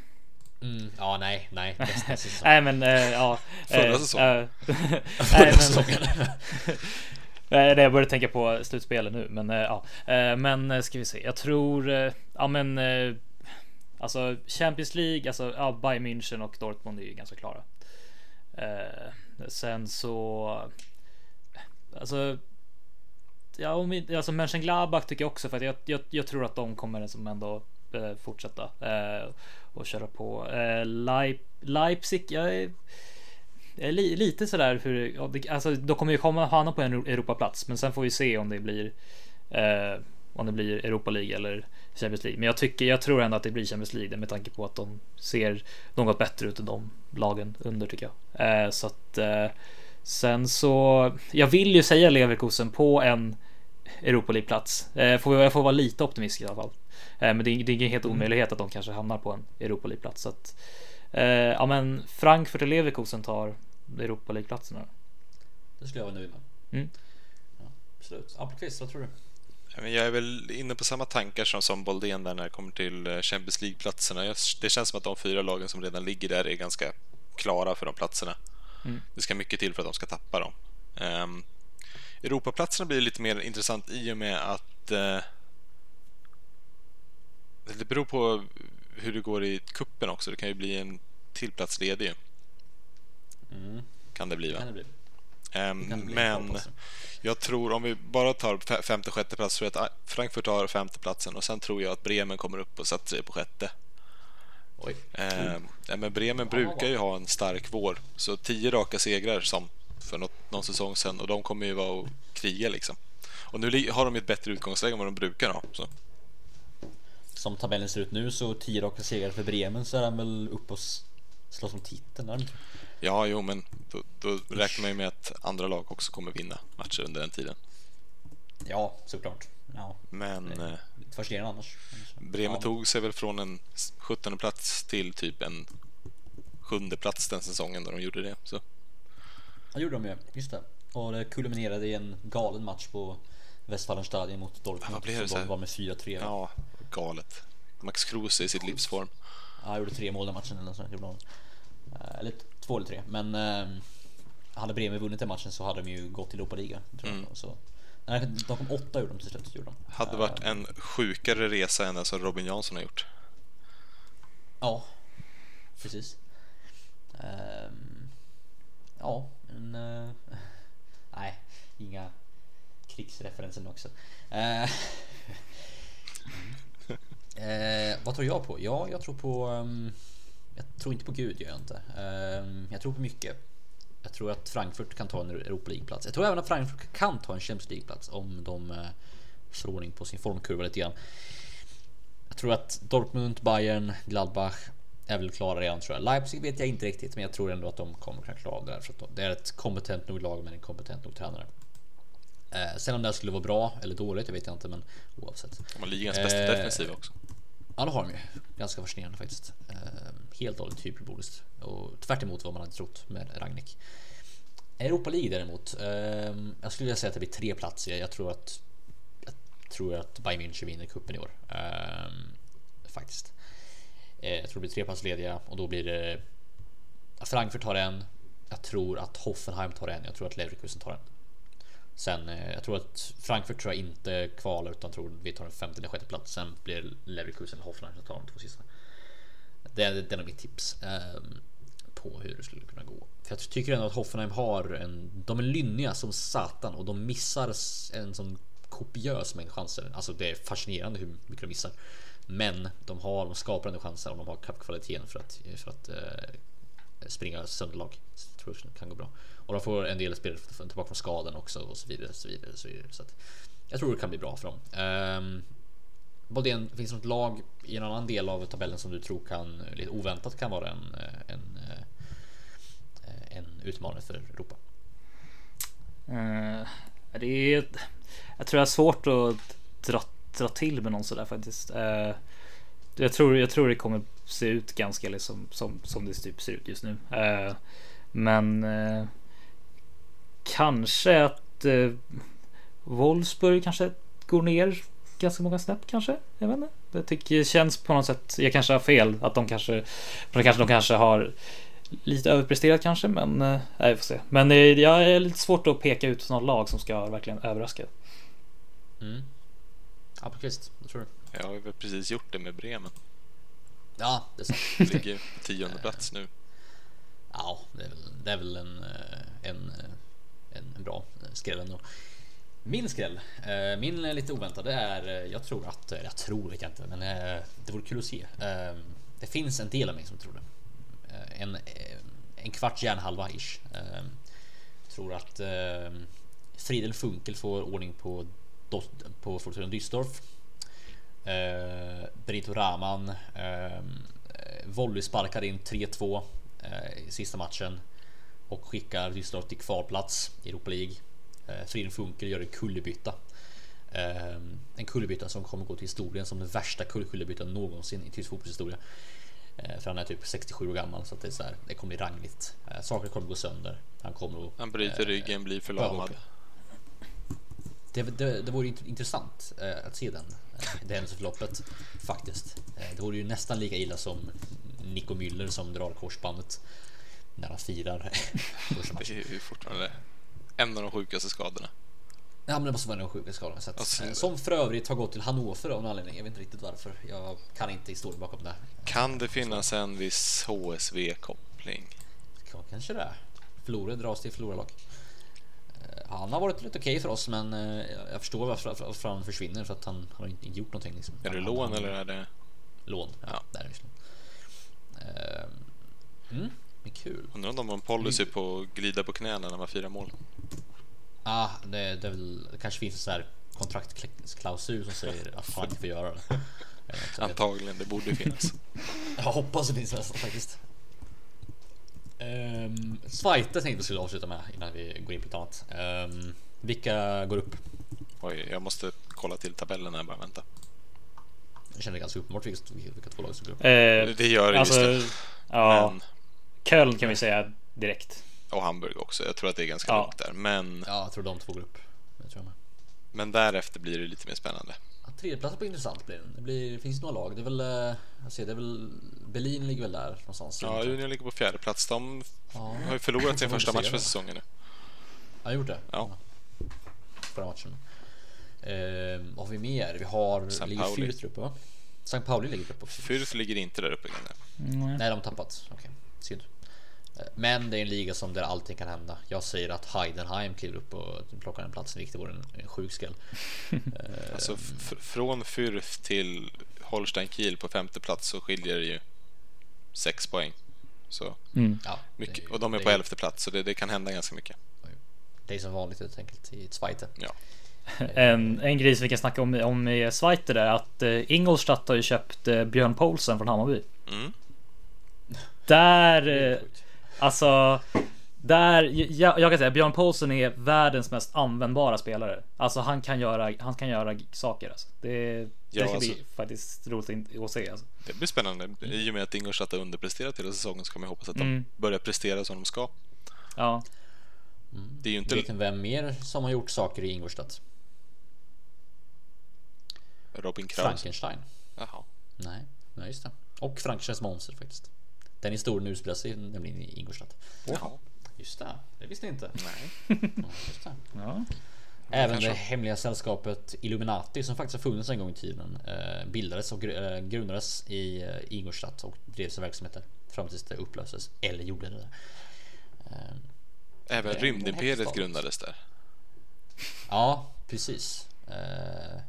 Mm, ja, nej, nej. Nästa säsong. Nej men eh, ja. Förra eh, säsongen. eh, Förra säsongen. Eh, det jag började tänka på slutspelet nu, men eh, ja, eh, men ska vi se. Jag tror, ja, men alltså Champions League, alltså ja, Bayern München och Dortmund är ju ganska klara. Sen så, alltså. Ja, om vi, alltså Mönchengladbach tycker jag också för att jag, jag, jag tror att de kommer som ändå eh, fortsätta eh, och köra på. Eh, Leip, Leipzig, jag är lite sådär hur, alltså de kommer ju komma hamna på en Europaplats, men sen får vi se om det blir eh, om det blir Europa League eller Champions League. Men jag tycker, jag tror ändå att det blir Champions League med tanke på att de ser något bättre ut än de lagen under tycker jag. Eh, så att eh, sen så, jag vill ju säga Leverkusen på en Europa League plats. Eh, får, jag får vara lite optimistisk i alla fall. Eh, men det är, det är ingen helt omöjlighet att de kanske hamnar på en Europa League plats. Så att, eh, ja men Frankfurt och Leverkusen tar Europa League-platserna. Det skulle jag vara nöjd med. Mm. Ja, absolut. Appelqvist, vad tror du? Men Jag är väl inne på samma tankar som, som Boldén där när det kommer till eh, Champions League-platserna. Det känns som att de fyra lagen som redan ligger där är ganska klara för de platserna. Mm. Det ska mycket till för att de ska tappa dem. Um, Europaplatserna blir lite mer intressant i och med att eh, det beror på hur det går i kuppen också. Det kan ju bli en till plats ledig. Mm. Kan det bli va? Kan det bli? Kan det men kvalplatser? jag tror om vi bara tar fe- femte och sjätte plats tror jag att ah, Frankfurt tar femte platsen och sen tror jag att Bremen kommer upp och sätter sig på sjätte. Oj. Ja, men Bremen brukar ju ha en stark vår, så tio raka segrar som för något, någon säsong sedan och de kommer ju vara och kriga liksom. Och nu har de ett bättre utgångsläge än vad de brukar ha. Så. Som tabellen ser ut nu så 10 raka segrar för Bremen så är han väl uppe och slåss om titeln. är han inte? Ja, jo, men då, då räknar man ju med att andra lag också kommer vinna matcher under den tiden. Ja, såklart. Ja, Men det eh, fascinerande annars. Bremen ja. tog sig väl från en 17 plats till typ en sjunde plats den säsongen när de gjorde det. Så. Ja, gjorde de ju. Just det. Och det kulminerade i en galen match på Westfalenstadion mot Dortmund. Ja, vad blev det som var med 4-3. va? Ja, galet. Max Kruse i sitt livsform. Ja, han gjorde tre mål den matchen eller något sånt. Eh, Eller två eller tre. Men eh, hade Bremen vunnit den matchen så hade de ju gått till Europa Liga. Tror. Mm. Så, nej, de kom åtta gjorde de till slut. Gjorde de. Hade Eh, varit en sjukare resa än den som Robin Jansson har gjort. Ja, precis. Ehm, ja, men... eh, nej, inga krigsreferenser nu också. Eh, eh, vad tror jag på? Ja, jag tror på... ehm, jag tror inte på Gud, gör jag inte. Ehm, jag tror på mycket. Jag tror att Frankfurt kan ta en Europa League-plats. Jag tror även att Frankfurt kan ta en Champions League-plats om de eh, får ordning på sin formkurva lite grann. Jag tror att Dortmund, Bayern, Gladbach är väl klara redan tror jag. Leipzig vet jag inte riktigt, men jag tror ändå att de kommer kunna klara av det där. För att de- det är ett kompetent nog lag med en kompetent nog tränare. Eh, sen om det här skulle vara bra eller dåligt, jag vet jag inte, men oavsett. De har ligans bästa Eh, defensiv också. Ja, det har de ju. Ganska fascinerande faktiskt. Eh, helt och hållet hyperboliskt och tvärt emot vad man hade trott med Ragnik. Europa League däremot. Eh, jag skulle vilja säga att det blir tre platser. Jag tror att jag tror att Bayern München vinner cupen i år. Eh, faktiskt. Jag tror det blir tre platser lediga och då blir det Frankfurt tar en. Jag tror att Hoffenheim tar en. Jag tror att Leverkusen tar en. Sen eh, jag tror att Frankfurt tror jag inte kvalar utan tror vi tar en femte eller sjätte plats. Sen blir Leverkusen och Hoffenheim som tar de två sista. Det är, det är mitt tips ehm, på hur det skulle kunna gå. För jag tycker ändå att Hoffenheim har en. De är lynniga som satan och de missar en sån kopiös mängd chanser. Alltså det är fascinerande hur mycket de missar. Men de har, de skapar ändå chanser och de har kvaliteten för att, för att eh, springa sönder lag. Så jag tror det kan gå bra. Och de får en del spelare tillbaka från skadan också och så vidare. Så vidare, så vidare. Så att jag tror det kan bli bra för dem. Ehm, um, Bodén, finns det något lag i en annan del av tabellen som du tror kan lite oväntat kan vara en, eh, en, eh, en utmaning för Europa? Uh, det är, jag tror jag är svårt att dra, dra till med någon sådär faktiskt. Uh, jag, tror, jag tror det kommer se ut ganska liksom som, som det typ ser ut just nu. Uh, men kanske att Wolfsburg kanske går ner ganska många snäpp kanske. Jag vet inte. Jag tycker det känns på något sätt. Jag kanske har fel att de kanske. De kanske, de kanske har lite överpresterat kanske, men eh, nej, vi får se. Men eh, jag är lite svårt att peka ut något lag som ska verkligen överraska. Mm. Appelqvist, vad tror du? Jag har väl precis gjort det med Bremen. Ja, det är sant. Ligger på tionde plats nu. Ja, det är väl, det är väl en, eh, en, en, bra eh, skräll ändå. Min skräll, eh, min eh, lite oväntade är, jag tror att, jag tror vet jag inte, men det vore kul att se. Ehm, det finns en del av mig som tror det. En, en kvarts järnhalva ish. Ehm, tror att ehm, Friedel Funkel får ordning på, på Fortuna Düsseldorf. Brito Raman volley sparkar in 3-2 i sista matchen och skickar Düsseldorf till kvalplats i Europa League. Eh, Fridolf Funkel gör en kullerbytta. Ehm, en kullerbytta som kommer gå till historien som den värsta kullerbyttan någonsin i tysk fotbollshistoria. Eh, för han är typ 67 år gammal så att det är så här, det kommer bli rangligt. Eh, saker kommer gå sönder. Han kommer att... Han bryter ryggen, blir förlamad. Det, det, det vore intressant att se den, det händelseförloppet faktiskt. Det vore ju nästan lika illa som Nico Müller som drar korsbandet när han firar. det är ju fortfarande en av de sjukaste skadorna. Ja men det måste vara en av de sjukaste skadorna sett. Alltså, som för övrigt har gått till Hannover av någon anledning. Jag vet inte riktigt varför. Jag kan inte historien bakom det. Kan det finnas en viss HSV-koppling? Kanske det. Förlorare dras till förlorarlag. Eh, han har varit lite okej för oss men eh, jag förstår varför han försvinner för att han har inte gjort någonting. Liksom. Är det han, lån han, eller är det? Lån, ja. ja. Där är det mm. Men kul. Undrar om de har en policy på att glida på knäna när man firar mål. Ja, ah, det, det, väl, det, kanske finns en sån här kontraktklausul som säger att man inte får göra det. Antagligen, det borde finnas. Jag hoppas det finns nästan faktiskt. Um, Schweiz tänkte vi skulle avsluta med innan vi går in på ett annat. Um, vilka går upp? Oj, jag måste kolla till tabellen här bara, vänta. Jag känner ganska uppenbart vilka, vilka två lag som går upp. Eh, det gör det alltså, just det. Ja. Men, Köln kan vi säga direkt. Och Hamburg också. Jag tror att det är ganska ja. lugnt där. Men... Ja, jag tror de två går upp. Men därefter blir det lite mer spännande. Ja, tredjeplatsen på intressant blir det. blir, det finns några lag. Det är väl, eh, jag ser, det är väl Berlin ligger väl där någonstans. Ja, Umeå ligger på fjärde plats. De ja. har ju förlorat sin första match för säsongen nu. Ja, gjort det? Ja. Förra matchen. Eh, vad har vi mer? Vi har... San ligger Fürth där uppe va? Sankt Pauli ligger uppe också. Fürth ligger inte där uppe. Mm. Nej, de har tappat. Okay. Synd. Men det är en liga som där allting kan hända. Jag säger att Heidenheim kliver upp och plockar en plats, vilket vore en, en sjuk skräll. alltså från Fürth till Holstein Kiel på femte plats så skiljer det ju sex poäng. Så mm. mycket, och de är på elfte plats så det, det, kan hända ganska mycket. Det är som vanligt helt enkelt i Zweite. Ja. En, en grej som vi kan snacka om, om i Zweite är att eh, Ingolstadt har ju köpt eh, Björn Paulsen från Hammarby. Mm. Där eh, Alltså, där, jag, jag kan säga Björn Paulsen är världens mest användbara spelare. Alltså han kan göra, han kan göra saker. Alltså. Det, det ja, ska alltså, bli faktiskt roligt att se. Alltså. Det blir spännande. I och med att Ingolstadt har underpresterat hela säsongen så kan man hoppas att mm. de börjar prestera som de ska. Ja. Mm. Det är ju inte... Vet ni vem mer som har gjort saker i Ingolstadt? Robin Kraus? Frankenstein. Jaha. Nej. Just det. Och Frankensteins monster faktiskt. Den historien utspelar sig nämligen i Ingolstadt. Jaha. Just det, det visste jag inte. Nej. Ja, just det. Ja. Även kanske. det hemliga sällskapet Illuminati som faktiskt har funnits en gång i tiden eh, bildades och eh, grundades i eh, Ingolstadt och drev sina verksamheter fram tills det upplöstes eller gjorde det. Eh, Även Rymdimperiet grundades där. Ja, precis. Eh,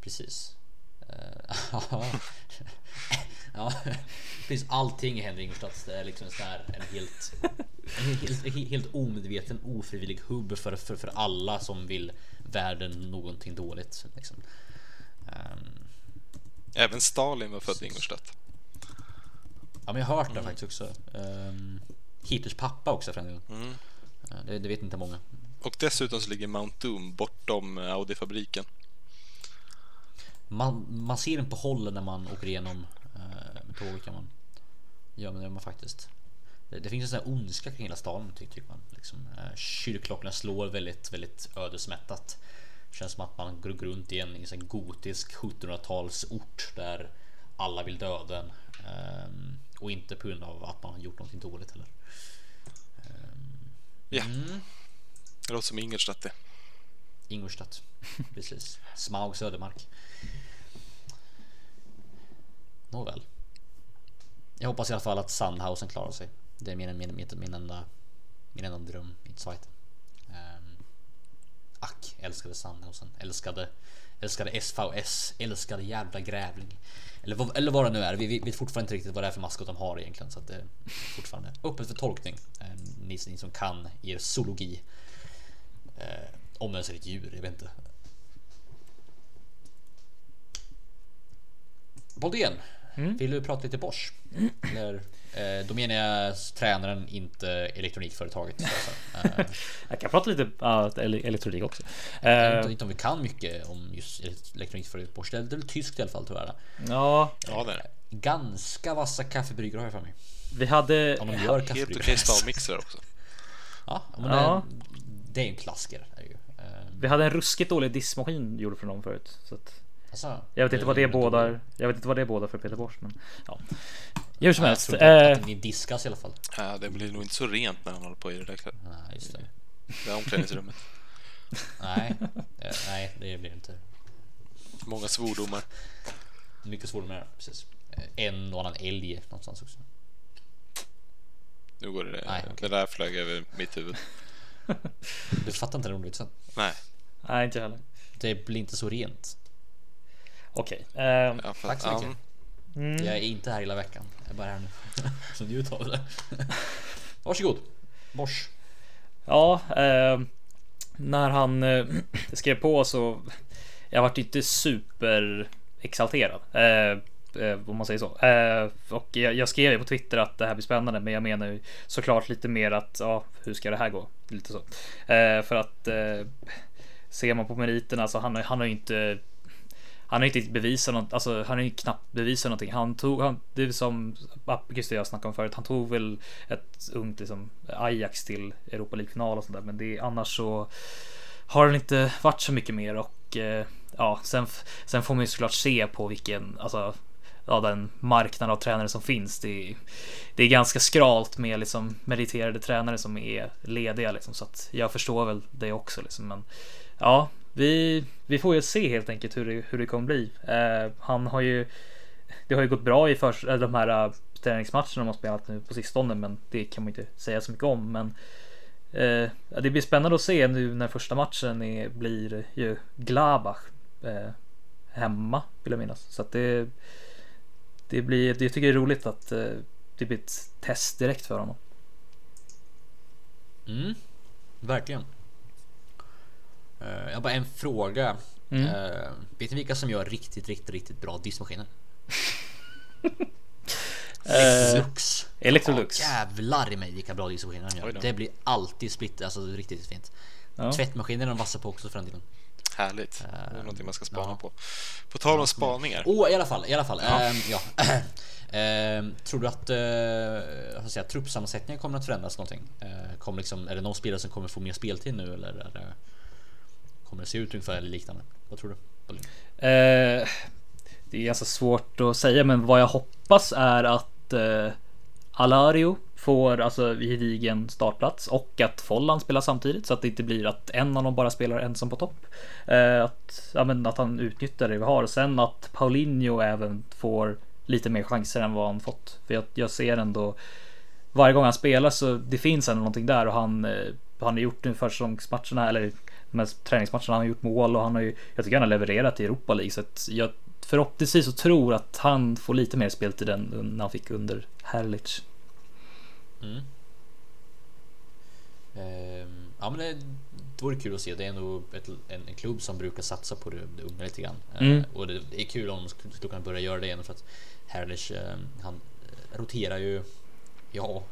precis. Eh, ja, precis. Allting händer i Ingolstadt. Det är liksom en sån här en helt, en helt, helt omedveten ofrivillig hubb för, för, för alla som vill världen någonting dåligt. Liksom. Ehm, Även Stalin var född i Ingolstadt. ja, men jag har hört det faktiskt också. Um, Hitlers pappa också för en. Mm. Eh, Det, det vet inte många. Och dessutom så ligger Mount Doom bortom eh, Audi-fabriken. Man, man ser den på hållen när man åker igenom eh, kan man. Ja men det gör man faktiskt. Det, det finns en sån här ondska kring hela staden ty- tycker man. Liksom, eh, kyrkklockorna slår väldigt, väldigt ödesmättat. Känns som att man går runt i en, i en gotisk 1700-talsort där alla vill döda en. Ehm, och inte på grund av att man har gjort någonting dåligt heller. Ja, Mm. det låter som Ingolstadt det. Ingolstadt. Precis. Smaug Södermark. Nåväl. Jag hoppas i alla fall att Sandhausen klarar sig. Det är min, min, min, min, enda, min enda dröm i Zweite. Um, ack, älskade Sandhausen. Älskade, älskade SVS. Älskade jävla grävling. Eller, vad- eller vad det nu är. Vi, vi vet fortfarande inte riktigt vad det är för maskot de har egentligen. Så att det är fortfarande öppet för tolkning. Um, ni, ni som kan er zoologi. Uh, om ens är ett djur, jag vet inte. Boldén, vill du prata lite Bosch? Eller, eh, då menar jag tränaren, inte elektronikföretaget. Alltså. Eh, Jag kan prata lite ele- elektronik också. jag vet Eh, inte, inte om vi kan mycket om just elektronikföretaget Bosch. Det är väl tyskt i alla fall tror jag. ja, Ja, det är det. Ganska vassa kaffebryggare har jag för mig. vi hade... Om de gör Helt okej stavmixer också. Ja, men Ja. Det, det är en klassiker. ju. Eh, Vi hade en ruskigt dålig diskmaskin gjord från dem förut. Så att, alltså, jag vet inte vad det är bådar. Jag vet inte vad det bådar för Peter Bosch, men ja. Hur som helst. Eh, att ni diskas i alla fall. Ja, det blir nog inte så rent när han håller på i det där, Nej, just det. det där omklädningsrummet. Nej, nej, det blir det inte. Många svordomar. Mycket det, precis. Eh, En och annan älg någonstans också. Nu går det. Nej, det okej. där flög över mitt huvud. Du fattar inte den ordvitsen. Nej, nej, inte heller. Det blir inte så rent. Okej. eh, ja, Tack så mycket. mm, Jag är inte här hela veckan. Jag är bara här nu. Så njut av det. Varsågod. Bosch. Ja, eh, när han eh, skrev på så jag vart inte super exalterad. Eh, eh, om man säger så. Eh, och jag, jag skrev ju på Twitter att det här blir spännande, men jag menar ju såklart lite mer att ja, hur ska det här gå? Lite så. Eh, för att eh, ser man på meriterna så han, har- han har ju inte han har inte bevisat något, alltså han har ju knappt bevisat någonting. Han tog, han, det är som Appelqvist och jag snackade om förut, han tog väl ett ungt liksom Ajax till Europa League-final och sådär. Men det, annars så har han inte varit så mycket mer och eh, ja, sen, sen får man ju såklart se på vilken, alltså ja, den marknad av tränare som finns. Det är, det är ganska skralt med liksom meriterade tränare som är lediga liksom, så att jag förstår väl det också liksom. Men ja, vi, vi får ju se helt enkelt hur det, hur det kommer bli. Eh, han har ju, det har ju gått bra i för, eller de här eh, träningsmatcherna de har spelat nu på sistone, men det kan man inte säga så mycket om. Men eh, det blir spännande att se nu när första matchen är, blir ju Glabach eh, hemma vill jag minnas. Så att det, det blir, det tycker jag är roligt att eh, det blir ett test direkt för honom. Mm, verkligen. Eh, Jag har bara en fråga. Mm. Eh, vet ni vilka som gör riktigt, riktigt, riktigt bra diskmaskiner? Eh, Electrolux. Electrolux. Ja, jävlar i mig vilka bra diskmaskiner de gör. Det blir alltid split, alltså riktigt fint. Ja. Tvättmaskiner är de vassa på också för den delen. härligt. Det är någonting man ska spana ja. på. På tal om spaningar. Oh, i alla fall, i alla fall. Ja. Ehm, ja. Ehm, tror du att jag ska säga, truppsammansättningen kommer att förändras någonting? Uh, kommer liksom, är det någon spelare som kommer få mer speltid nu eller är det, kommer det se ut ungefär eller liknande? Vad tror du? Eh, det är ganska svårt att säga, men vad jag hoppas är att eh, Alario får alltså gedigen startplats och att Follan spelar samtidigt så att det inte blir att en av dem bara spelar ensam på topp. Eh, att, ja, men att han utnyttjar det vi har och sen att Paulinho även får lite mer chanser än vad han fått. För jag, jag ser ändå varje gång han spelar så det finns ändå någonting där och han, eh, han har gjort nu försäsongsmatcherna eller de här träningsmatcherna han har gjort mål och han har ju, jag tycker han har levererat i Europa League så att jag förhoppningsvis så tror att han får lite mer speltid än när han fick under Herlich. Mm. Ehm, ja men det, det vore kul att se. Det är ändå ett, en, en klubb som brukar satsa på det, det unga lite grann. Ehm, Mm. och det, det är kul om de skulle kunna börja göra det igen för att Herrlich ehm, han roterar ju ja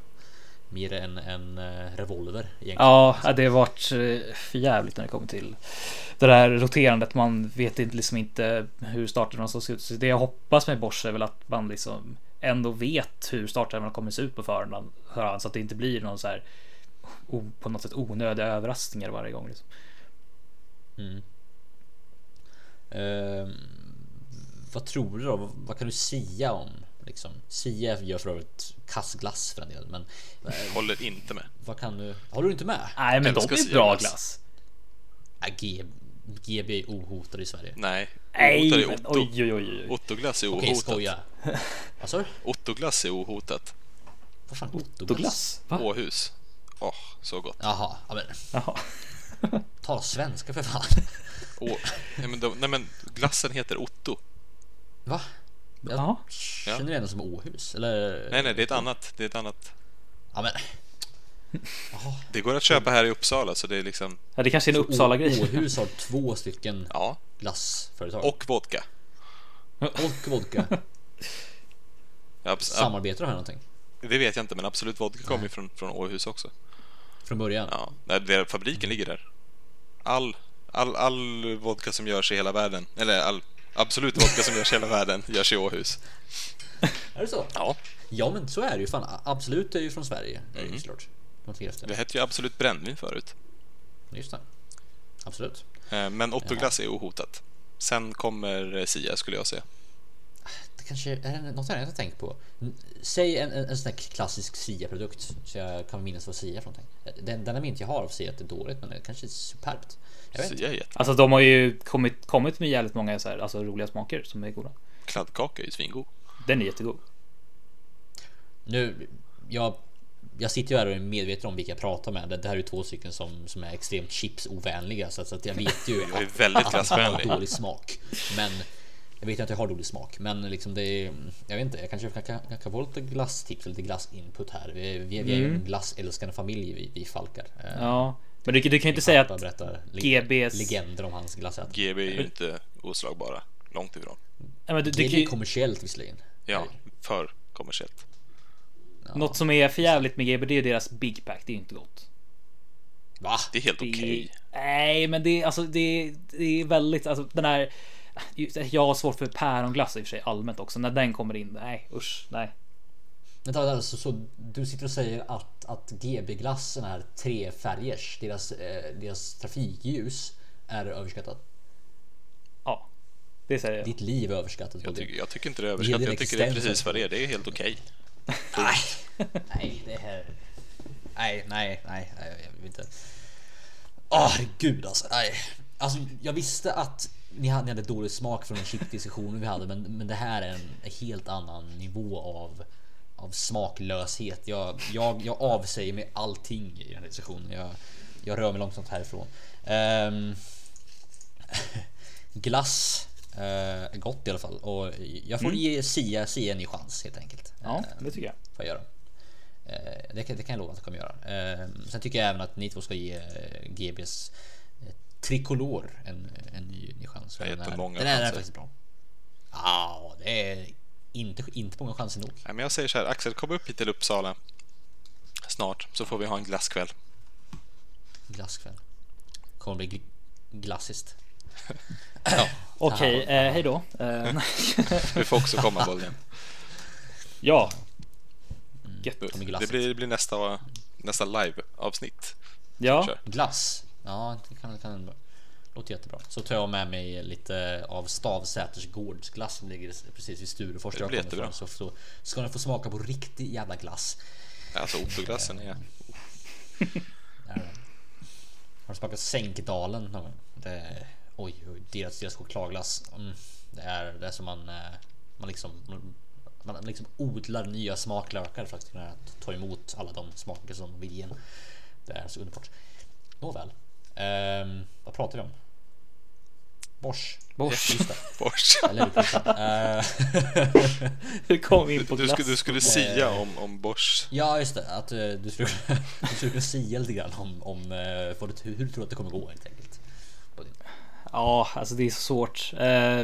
mer än en eh, revolver egentligen. Ja, det har varit eh, för jävligt när det kommer till det där roterandet. Man vet inte liksom inte hur startelvan ska se ut. Så det jag hoppas med Bosch är väl att man liksom ändå vet hur startelvan kommer se ut på förhand så att det inte blir någon så här på något sätt onödiga överraskningar varje gång. Liksom. Mm. Ehm, vad tror du då? Vad, kan du sia om? Liksom? Sia gör för övrigt kassglass för en del, men eh, Håller inte med. vad kan du? Håller du inte med? Nej, men de är bra Sirius. glass. Äh, G, GB är ohotad i Sverige. Nej, Nej, är Otto. oj, oj, oj. Ottoglass är Okej, ohotat. skoja. Vad sa du? Ottoglass är ohotat. Vad fan? Ottoglass? glass? Va? Åhus. Åh, så gott. Jaha, ja, men Jaha. tala svenska för fan. Åh, nej, men de, nej men glassen heter Otto. Va? Jag Ja. känner igen det som Åhus, eller? Nej, nej, det är ett annat. Det är ett annat. Ja, men Det går att köpa här i Uppsala så det är liksom, ja, det kanske är en Uppsala-grej. Åhus har två stycken ja. glassföretag. Och vodka. och vodka. Ja, Samarbetar de här någonting? det vet jag inte, men Absolut Vodka kommer ju från, från Åhus också. Från början? Ja, nej, där fabriken ligger där. All, all, all vodka som görs i hela världen, eller all Absolut vodka som görs i hela världen görs i Åhus. Är det så? Ja, Ja, men så är det ju. Fan, Absolut är ju från Sverige. Det är ju såklart. Någonting efter. det hette ju Absolut Brännvin förut. Just det. Absolut. Eh, Men Ottoglass är ohotat. Sen kommer eh, Sia skulle jag säga. Kanske är det något annat jag tänkt på. Säg en, en, en sån här klassisk SIA-produkt så jag kan minnas vad SIA är för någonting. Den, den inte jag har av SIA att det är dåligt, men det kanske är superbt. Jag vet inte. Sia. Alltså de har ju kommit, kommit med jävligt många så här, alltså, roliga smaker som är goda. Kladdkaka är ju svingod. Den är jättegod. Nu, jag, jag sitter ju här och är medveten om vilka jag pratar med. Det, det här är ju två stycken som, som är extremt chipsovänliga så, att- så att jag vet ju Jag är att, väldigt att dålig smak. Men jag vet att jag har dålig smak, men liksom det är, jag vet inte, jag kanske kan, kan, kan, kan få lite glasstips, lite glassinput här. Vi, vi, vi är ju en glassälskande familj, vi, vi falkar. Eh, Ja, men du, du kan ju inte säga att GBs legender om hans glassätare. GB är ju inte oslagbara. Långt ifrån. ja, men du, du, kan GB är ju, kommersiellt visserligen. Ja, för kommersiellt. något som är för jävligt med GB det är deras Big Pack. Det är ju inte gott. Va? Det är helt är- okej. Nej, men det är alltså det, det är väldigt alltså den här. Jag har svårt för päronglass i och för sig allmänt också. När den kommer in. Nej usch, nej. Vänta, vänta, så, så du sitter och säger att, att GB-glassen är tre färgers, deras, eh, deras trafikljus är överskattat. Ja, det säger jag. Ditt liv är överskattat. Jag, tycker, jag tycker inte det är Det är överskattat. Jag tycker det är precis vad det är. Det är helt okej. Nej, nej, det här. Nej, nej, nej, nej, jag vill inte. Åh, herregud alltså. Nej. Alltså, jag visste att ni hade, ni hade dålig smak från den chipdiskussionen vi hade, men, men det här är en helt annan nivå av av smaklöshet. Jag, jag, jag avsäger mig allting i den här diskussionen. Jag, jag rör mig långsamt härifrån. Ehm, glass är gott i alla fall och jag får ge Sia, Sia en ny chans helt enkelt. Ja, Ehm, det tycker jag. får jag göra. Eh, det, kan, det kan jag lova att jag kommer göra. Eh, sen tycker jag även att ni två ska ge eh, GBs Tricolor en, en ny, ny chans. Den gett är- dem många Den är faktiskt bra. Ja, det är inte, inte många chanser nog. Nej, men jag säger så här, Axel, kom upp hit till Uppsala snart så får vi ha en glasskväll. Glasskväll. Kommer bli gl- glassist. Okej, eh, hej då. Du får också komma Bollen. ja. Kommer Det blir, det blir nästa, nästa live-avsnitt. Ja. Glass. Ja, det kan, kan ändå. låter jättebra. Så tar jag med mig lite av Stavsäters gårdsglass som ligger precis vid Sturefors. Det blir jättebra. ifrån. Så, ska ni få smaka på riktig jävla glass. Alltså Otto-glassen är... Det. Har du smakat Sänkdalen någon gång? Det är, oj, deras, deras chokladglass. Mm, det är det är som man, eh, man liksom man liksom odlar nya smaklökar för att kunna ta emot alla de smaker som vill ge en. Det är så underbart. Nåväl. Ehm, vad pratar vi om? Bosch. Bosch. Bors. Eller hur? Hur kom vi in på Du, skulle, du skulle sia om, om Bosch. Ja, just det. Att eh, du skulle, du skulle kunna sia lite grann om, om eh, vad du, hur du tror att det kommer gå helt enkelt. På din- Ja, alltså det är så svårt. Eh,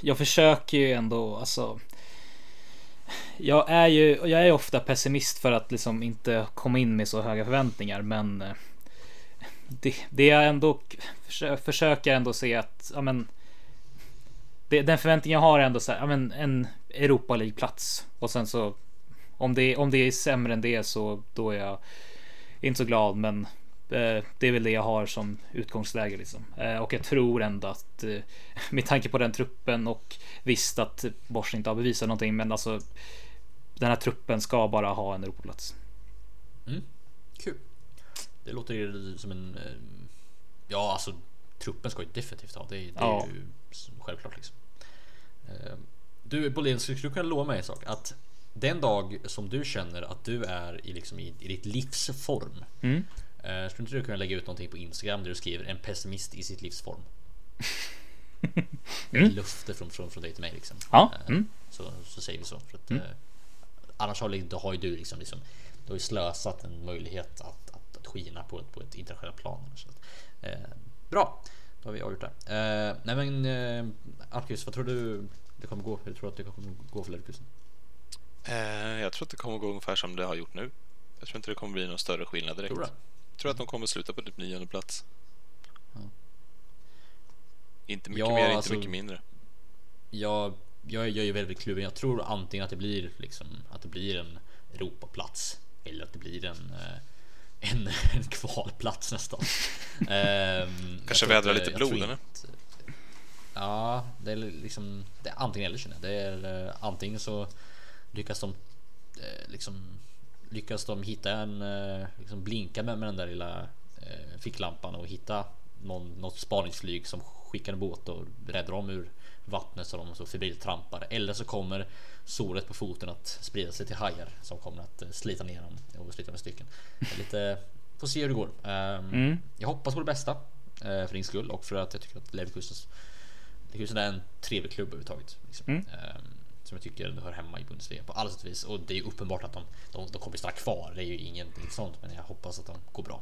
jag försöker ju ändå, alltså. Jag är ju, jag är ofta pessimist för att liksom inte komma in med så höga förväntningar, men eh, det, det jag ändå försöker ändå se att, ja men. Det, den förväntning jag har är ändå så här, ja men en Europa League plats och sen så om det, om det är sämre än det så då är jag inte så glad, men Eh, Det är väl det jag har som utgångsläge liksom. Eh, Och jag tror ändå att eh, med tanke på den truppen och visst att Bosch inte har bevisat någonting, men alltså den här truppen ska bara ha en Europaplats. Mm. Kul. Det låter som en... eh, Ja, alltså truppen ska ju definitivt ha. Det, är- det är Ja. ju självklart liksom. Eh, Du Bolin, skulle du kunna lova mig en sak? Att den dag som du känner att du är i, liksom, i, i ditt livs form. Mm. eh, Skulle inte du kunna lägga ut någonting på Instagram där du skriver en pessimist i sitt livs form? Mm. Ett löfte från, från, från dig till mig liksom. Ja, Eh, mm. så, så säger vi så. För att, eh, annars har, har ju du liksom, liksom du har slösat en möjlighet att skina på, ett- på ett internationellt plan. Så att, eh, bra, då har vi avgjort det. Eh, nej men eh, Arcus, vad tror du det kommer gå? Hur tror du att det kommer gå för Leverkusen? Eh, jag tror att det kommer gå ungefär som det har gjort nu. Jag tror inte det kommer bli någon större skillnad direkt. Tror du? Jag tror att de kommer sluta på typ nionde plats. Ja. Inte mycket Ja, mer, inte alltså- mycket mindre. Jag, jag, jag är ju väldigt kluven. Jag tror antingen att det blir liksom att det blir en Europaplats eller att det blir en eh, en, en kvalplats nästan. Jag Kanske vädra lite blod, eller? Ja, det är liksom det är antingen eller känner jag. Det är eh, antingen så lyckas de eh, liksom lyckas de hitta en eh, liksom blinka med, med den där lilla ficklampan och hitta någon, något spaningsflyg som skickar en båt och räddar dem ur vattnet så de så febrilt trampar. Eller så kommer såret på foten att sprida sig till hajar som kommer att eh, slita ner dem och slita med stycken. Det Lite, får se hur det går. Ehm, Mm. Jag hoppas på det bästa eh, för din skull och för att jag tycker att Leverkusens Leverkusen är en trevlig klubb överhuvudtaget. Liksom. Mm. Ehm, som jag tycker hör hemma i Bundesliga på alla sätt och vis. Och det är ju uppenbart att de, de, de kommer stanna kvar. Det är ju ingenting sånt, men jag hoppas att de går bra.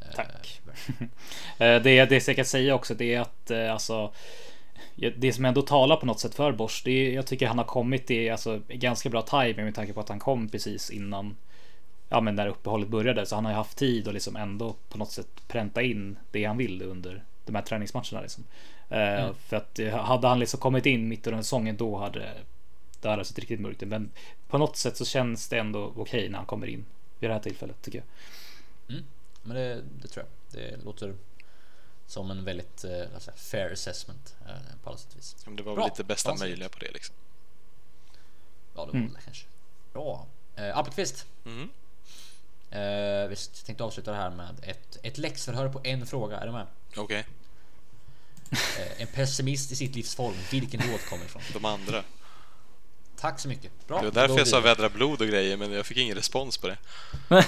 Eh, Tack. verkligen. Eh, Det, det jag kan säga också det är att alltså det som ändå talar på något sätt för Bosch, det är, jag tycker han har kommit i alltså, ganska bra timing med tanke på att han kom precis innan ja, men när uppehållet började. Så han har ju haft tid att liksom ändå på något sätt pränta in det han vill under de här träningsmatcherna. Liksom. Eh, Mm. För att eh, hade han liksom kommit in mitt under säsongen då hade det hade sett riktigt mörkt. Men på något sätt så känns det ändå okej när han kommer in vid det här tillfället tycker jag. Men det, det tror jag. Det låter som en väldigt säga, fair assessment eh, på alla sätt och vis. Det var Bra. väl lite bästa Fanns möjliga på det liksom. Ja, det var Mm. det kanske. Bra. Eh, Appelqvist. Mhm. Eh, vi tänkte avsluta det här med ett, ett läxförhör på en fråga. Är du med? Okej, Eh, en pessimist i sitt livs form. Vilken låt kommer ifrån? de andra. Tack så mycket. Bra. Det var därför jag sa vädra blod och grejer, men jag fick ingen respons på det.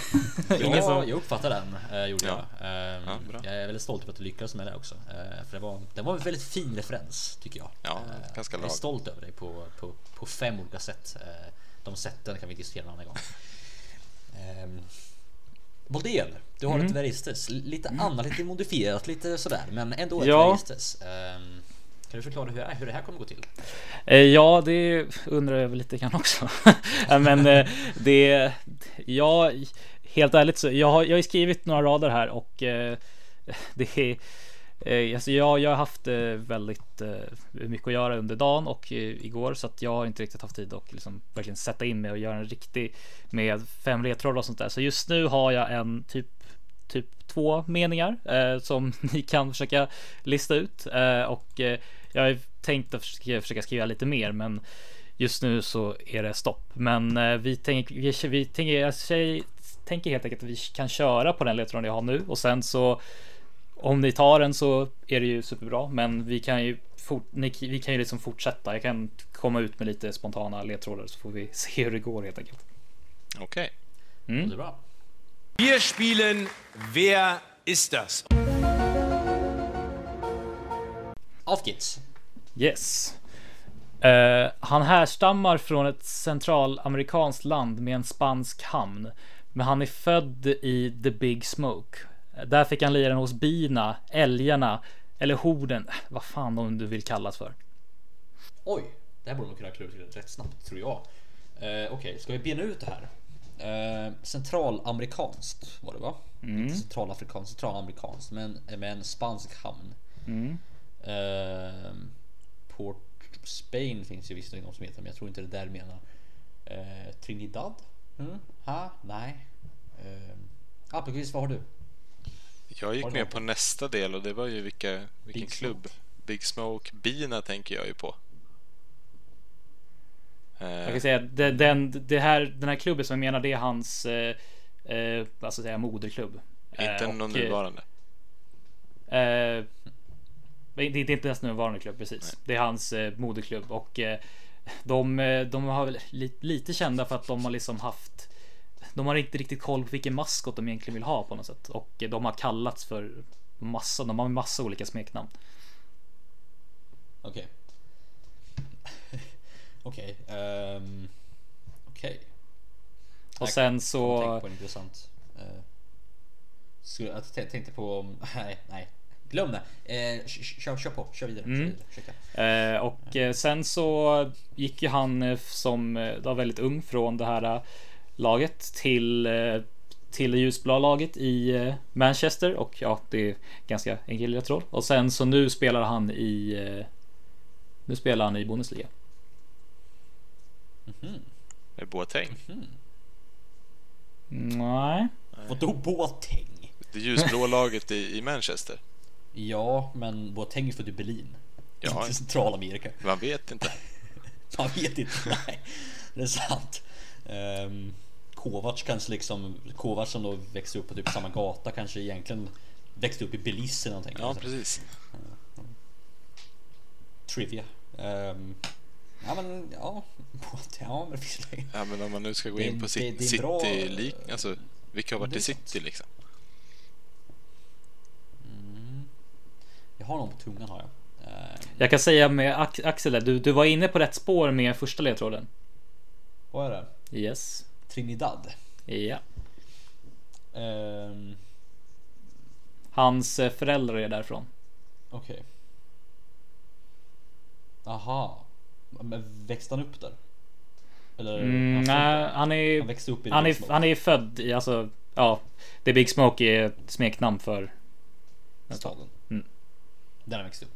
Ingen Ingen som... Jag uppfattar den. Eh, gjorde Ja. jag. Eh, Ja, jag är väldigt stolt över att du lyckades med det också. Eh, för det var, det var en väldigt fin referens tycker jag. Ja, Eh, ganska jag är stolt över dig på, på, på fem olika sätt. Eh, de sätten kan vi diskutera en annan gång. Um, Boldén, du har Mm. ett Veristes. Lite annat, lite modifierat, lite sådär. Men ändå ett Ja. Veristes. Kan du förklara hur, hur det här kommer gå till? Eh, ja, det undrar jag väl lite grann också. Eh, men eh, det, ja, helt ärligt så, jag har, jag har skrivit några rader här och det är, alltså jag, jag har haft väldigt mycket att göra under dagen och igår så att jag har inte riktigt haft tid att liksom verkligen sätta in mig och göra en riktig med fem ledtrådar och sånt där. Så just nu har jag en typ typ två meningar eh, som ni kan försöka lista ut eh, och eh, jag har tänkt att försöka, försöka skriva lite mer, men just nu så är det stopp. Men eh, vi tänker, vi, vi tänker, jag säger, tänker helt enkelt att vi kan köra på den ledtråden jag har nu och sen så om ni tar den så är det ju superbra, men vi kan ju fort, ni, vi kan ju liksom fortsätta. Jag kan komma ut med lite spontana ledtrådar så får vi se hur det går helt enkelt. Okej. Det är bra. Wir spielen Wer ist das? Avgits. Yes. Eh, han härstammar från ett centralamerikanskt land med en spansk hamn. Men han är född i The Big Smoke. Där fick han lira hos bina, älgarna eller horden. Vad fan de du vill kallas för. Oj, det här borde man kunna klura ut rätt snabbt tror jag. Eh, Okej, ska vi bena ut det här? Eh, centralamerikanskt var det va? Inte Centralafrikanskt, centralamerikanskt men med en spansk hamn. Eh, Port Spain finns ju visst någon som heter men jag tror inte det där menar. Eh, Trinidad? Mm. Ha? Nej. Eh, Appelqvist, vad har du? Jag gick med på nästa del och det var ju vilka, vilken Big klubb. Smoke. Big Smoke. Bina tänker jag ju på. Jag Eh, kan säga att det, den, det här, den här klubben som jag menar det är hans eh, eh, vad ska jag säga, moderklubb. inte Eh, någon och, eh, nuvarande. Eh, det är inte ens nuvarande klubb precis. Det är hans eh, moderklubb och eh, de, eh, de har väl lite, lite kända för att de har liksom haft. De har inte riktigt koll på vilken maskot de egentligen vill ha på något sätt och eh, de har kallats för massa. De har massa olika smeknamn. Okej. Okej. ehm, Okej. Och sen Jag så tänkte på en intressant. skulle, jag tänkte på... Nej, nej. Glöm det. Eh, kör, kör på. Kör vidare. Kör Mm. vidare. Ursäkta. Eh, och eh, sen så gick ju han eh, som eh, var väldigt ung från det här eh, laget till till det ljusblå laget i Manchester och ja, det är ganska enkel ledtråd. Och sen så nu spelar han i nu spelar han i Bundesliga. Är Boateng. Nej, Vadå Boateng? Det ljusblå laget i, i Manchester. Ja, men Boateng är född i Berlin. Ja. Inte Centralamerika. Man vet inte. Man vet inte. Nej, det är sant. Um, Kovacs kanske liksom, Kovacs som då växte upp på typ samma gata kanske egentligen växte upp i Belize eller någonting. Ja, Alltså, precis. Trivia. Ehm, ja men ja, ja men det finns. Ja, men om man nu ska gå Det in på det- City, det bra, City lik, alltså vilka har varit det i sant. City liksom? Har någon på tungan har jag. Ehm, jag kan säga med Ax- Axel, du, du var inne på rätt spår med första ledtråden. vad är det? Yes. Trinidad. Ja. Ehm, Hans eh, föräldrar är därifrån. Okej. Aha. Men växte han upp där? Eller? Mm, han, nej, han är han växte upp i Han är, han är född i, alltså, ja, The Big Smoke är ett smeknamn för staden. Där han växte upp.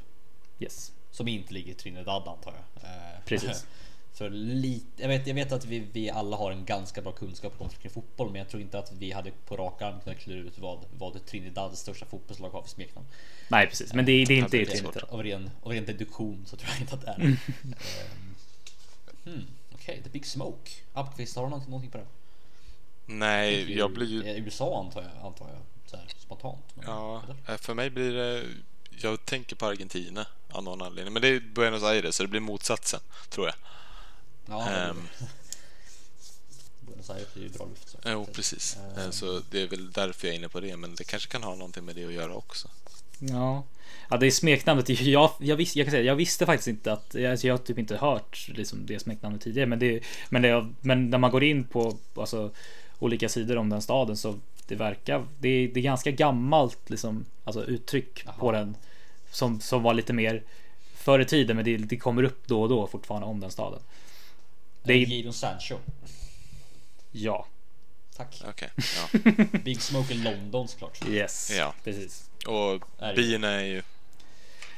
Yes. Som inte ligger i Trinidad antar jag. Eh, Precis. För lite, jag vet, jag vet att vi, vi alla har en ganska bra kunskap om fotboll, men jag tror inte att vi hade på rak arm kunnat klura ut vad, vad Trinidads största fotbollslag har för smeknamn. Nej, precis, men det, det är inte det. Av ren, av ren deduktion så tror jag inte att det är det. Mm. Ehm, hmm, Okej, The Big Smoke. Appelqvist, har du någonting, någonting på det? Nej, jag blir ju... USA antar jag, antar jag så här, spontant. men- Ja, eller? för mig blir det... Jag tänker på Argentina av någon anledning. Men det är Buenos Aires, så det blir motsatsen, tror jag. Ja, Ehm. Buenos Aires är ju bra luft. Så. Jo, precis. Eh, Så det är väl därför jag är inne på det, men det kanske kan ha någonting med det att göra också. Ja. ja, det är smeknamnet. Jag, jag, visste, jag, kan säga, jag visste faktiskt inte att alltså, jag har typ inte hört liksom, det smeknamnet tidigare, men, det, men, det, men när man går in på alltså, olika sidor om den staden så det verkar. Det är, det är ganska gammalt liksom, alltså, uttryck Jaha. på den som, som var lite mer förr i tiden, men det, det kommer upp då och då fortfarande om den staden. Det är, Jadon Sancho. ja, Tack. Okej, ja. Big Smoke i London såklart. yes, Ja. precis. Och Är bina är ju...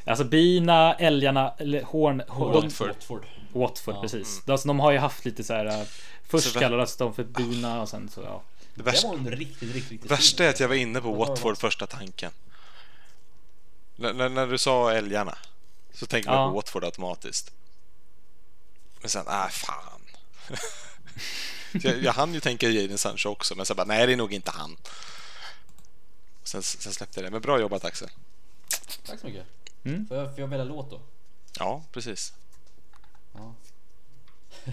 Alltså bina, älgarna, eller horn, horn Watford. Watford. Watford Ja, precis. Alltså, de har ju haft lite så här. äh, Först Så kallades de för bina och sen så ja. Det Det värsta, var en riktigt, riktigt, riktigt värsta är att jag var inne på det Watford första tanken. När, när, du sa älgarna så tänker man Ja. på Watford automatiskt. Men sen, ah fan. Jag, jag hann ju tänka Jadon Sancho också, men sen bara, nej det är nog inte han. Sen, sen släppte jag det. Men bra jobbat Axel. Tack så mycket. Mm. Får jag, får jag välja låt då? Ja, precis. Ja.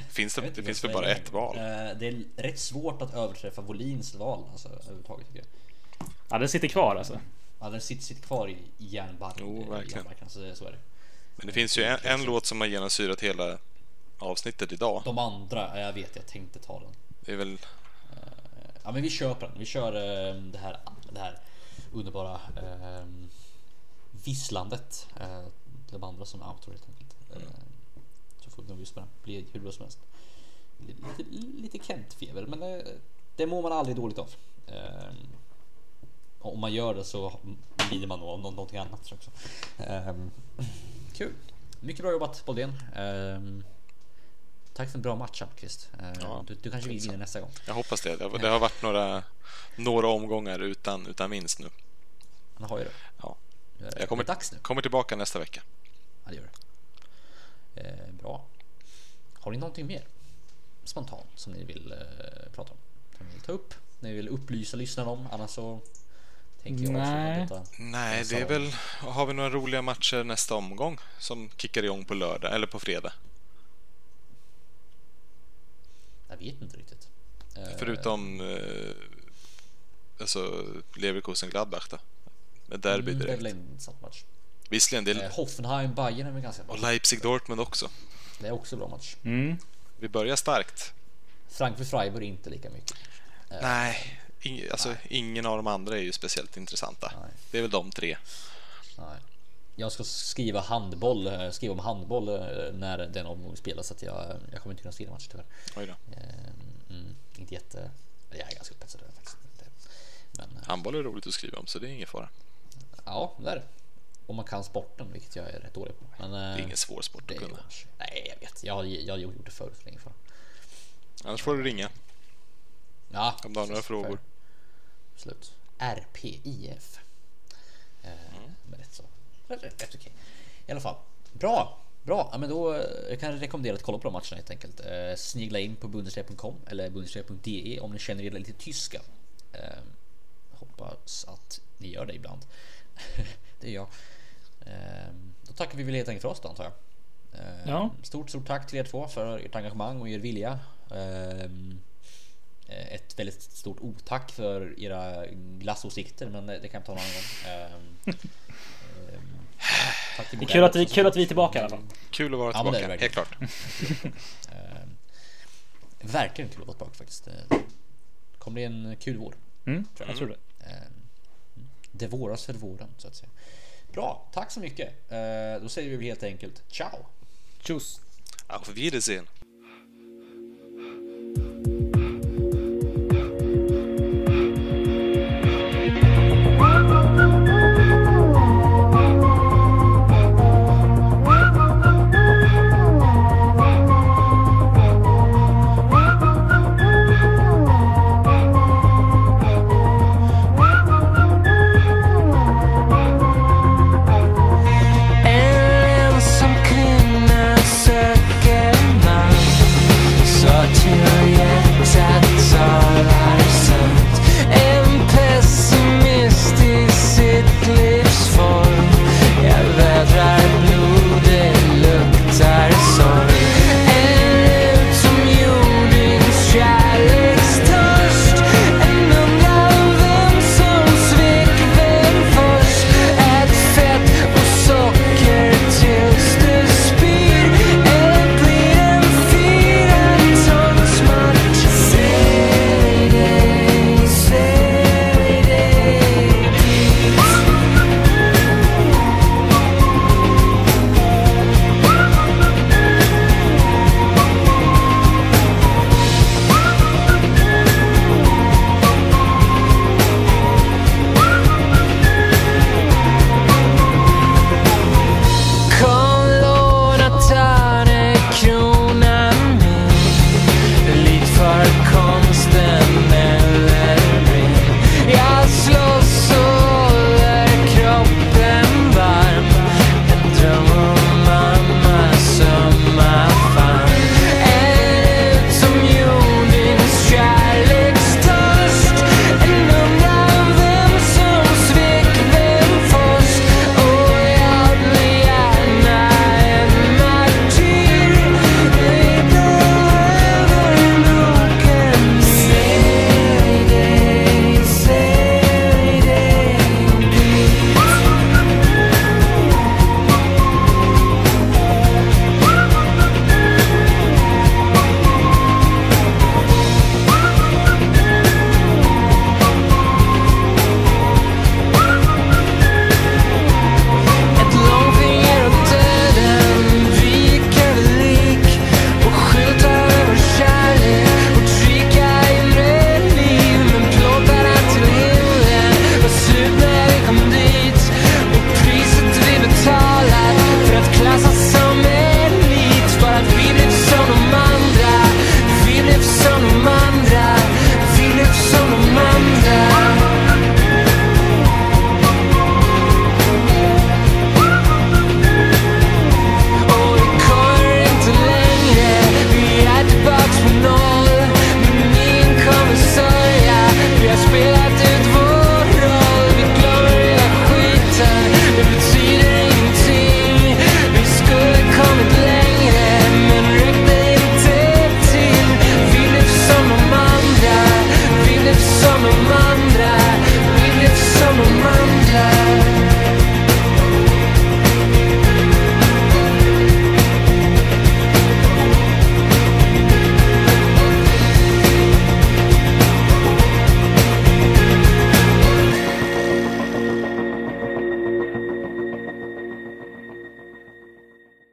Finns det, det finns väl bara ett val? Eh, Det är rätt svårt att överträffa Volins val alltså, överhuvudtaget tycker jag. Ja, den sitter kvar alltså. Ja, den sitter, sitter kvar i, järnbarken. Jo, i verkligen. järnbarken, så, så är det. Men det finns ju en, en låt som har genomsyrat hela avsnittet idag. De andra, jag vet, jag tänkte ta den. Det är väl Ja, men vi på den. Vi kör eh, det här, det här underbara eh, visslandet. Eh, de andra som outro helt enkelt. Eh, på den. Blir hur bra som helst. Lite, lite Kent-feber, men eh, det mår man aldrig dåligt av. Eh, om man gör det så lider man nog av nå- någonting annat också. Eh, kul! Mycket bra jobbat Boldén. Eh, tack för en bra match Appqvist. Eh, Ja, du, du kanske vill vinna nästa gång. Jag hoppas det. Det har, det varit några, några omgångar utan, utan vinst nu. Han har ju det. Ja. Jag kommer, Det dags nu. kommer tillbaka nästa vecka. Ja, det gör det. Har ni någonting mer spontant som ni vill eh, prata om? Som ni vill ta upp? Ni vill upplysa lyssnarna om? Annars så tänker jag Nej. detta. Nej, det är väl... Har vi några roliga matcher nästa omgång som kickar igång på lördag eller på fredag? Jag vet inte riktigt. Eh, Förutom eh, alltså Leverkusen Gladbach då? Med derby mm, Det är direkt. väl en intressant match. Visserligen, det Eh, är, Hoffenheim Bayern är väl ganska bra. och Leipzig Dortmund också. Det är också en bra match. Mm. Vi börjar starkt. Frankfurt Freiburg inte lika mycket. Nej, ing, alltså, ingen av de andra är ju speciellt intressanta. Nej. Det är väl de tre. Nej. Jag ska skriva handboll, eh, skriva om handboll eh, när den omgången spelas så att jag, jag kommer inte kunna skriva match tyvärr. Oj då. Eh, Mm, inte jätte... Jag är ganska upphetsad över det faktiskt. Inte. Men eh, Handboll är roligt att skriva om, så det är ingen fara. ja, det är det. Om man kan sporten, vilket jag är rätt dålig på. Men, Det är eh, ingen svår sport att kunna. Nej, jag vet. Jag, jag gjort det förut för länge för. Annars får du ringa Ja, om du har några frågor. Slut. RPIF. Eh, Mm. men rätt så. Rätt, okej. I alla fall. Bra. Bra, ja, men då eh, jag kan jag rekommendera att kolla på de matcherna helt enkelt. Eh, snigla in på bundesliga.com eller bundesliga.de om ni känner er lite tyska. Eh, hoppas att ni gör det ibland. det är jag. Eh, då tackar vi väl helt enkelt för oss då antar jag. Eh, Ja. Stort, stort tack till er två för ert engagemang och er vilja. Eh, ett väldigt stort otack för era glassåsikter, men det kan jag ta annan gång. Ehm, ehm, tack till Det är kul att, vi, kul att vi är tillbaka i alla fall. Kul att vara Ja, men det är tillbaka, det helt verkligen. klart. Ehm, verkligen kul att vara tillbaka faktiskt. Eh, kommer bli en kul vår. Mm, jag tror det. Ehm, det våras för våren så att säga. Bra, tack så mycket. Eh, då säger vi helt enkelt ciao. Tjus! Auf Wiedersehen.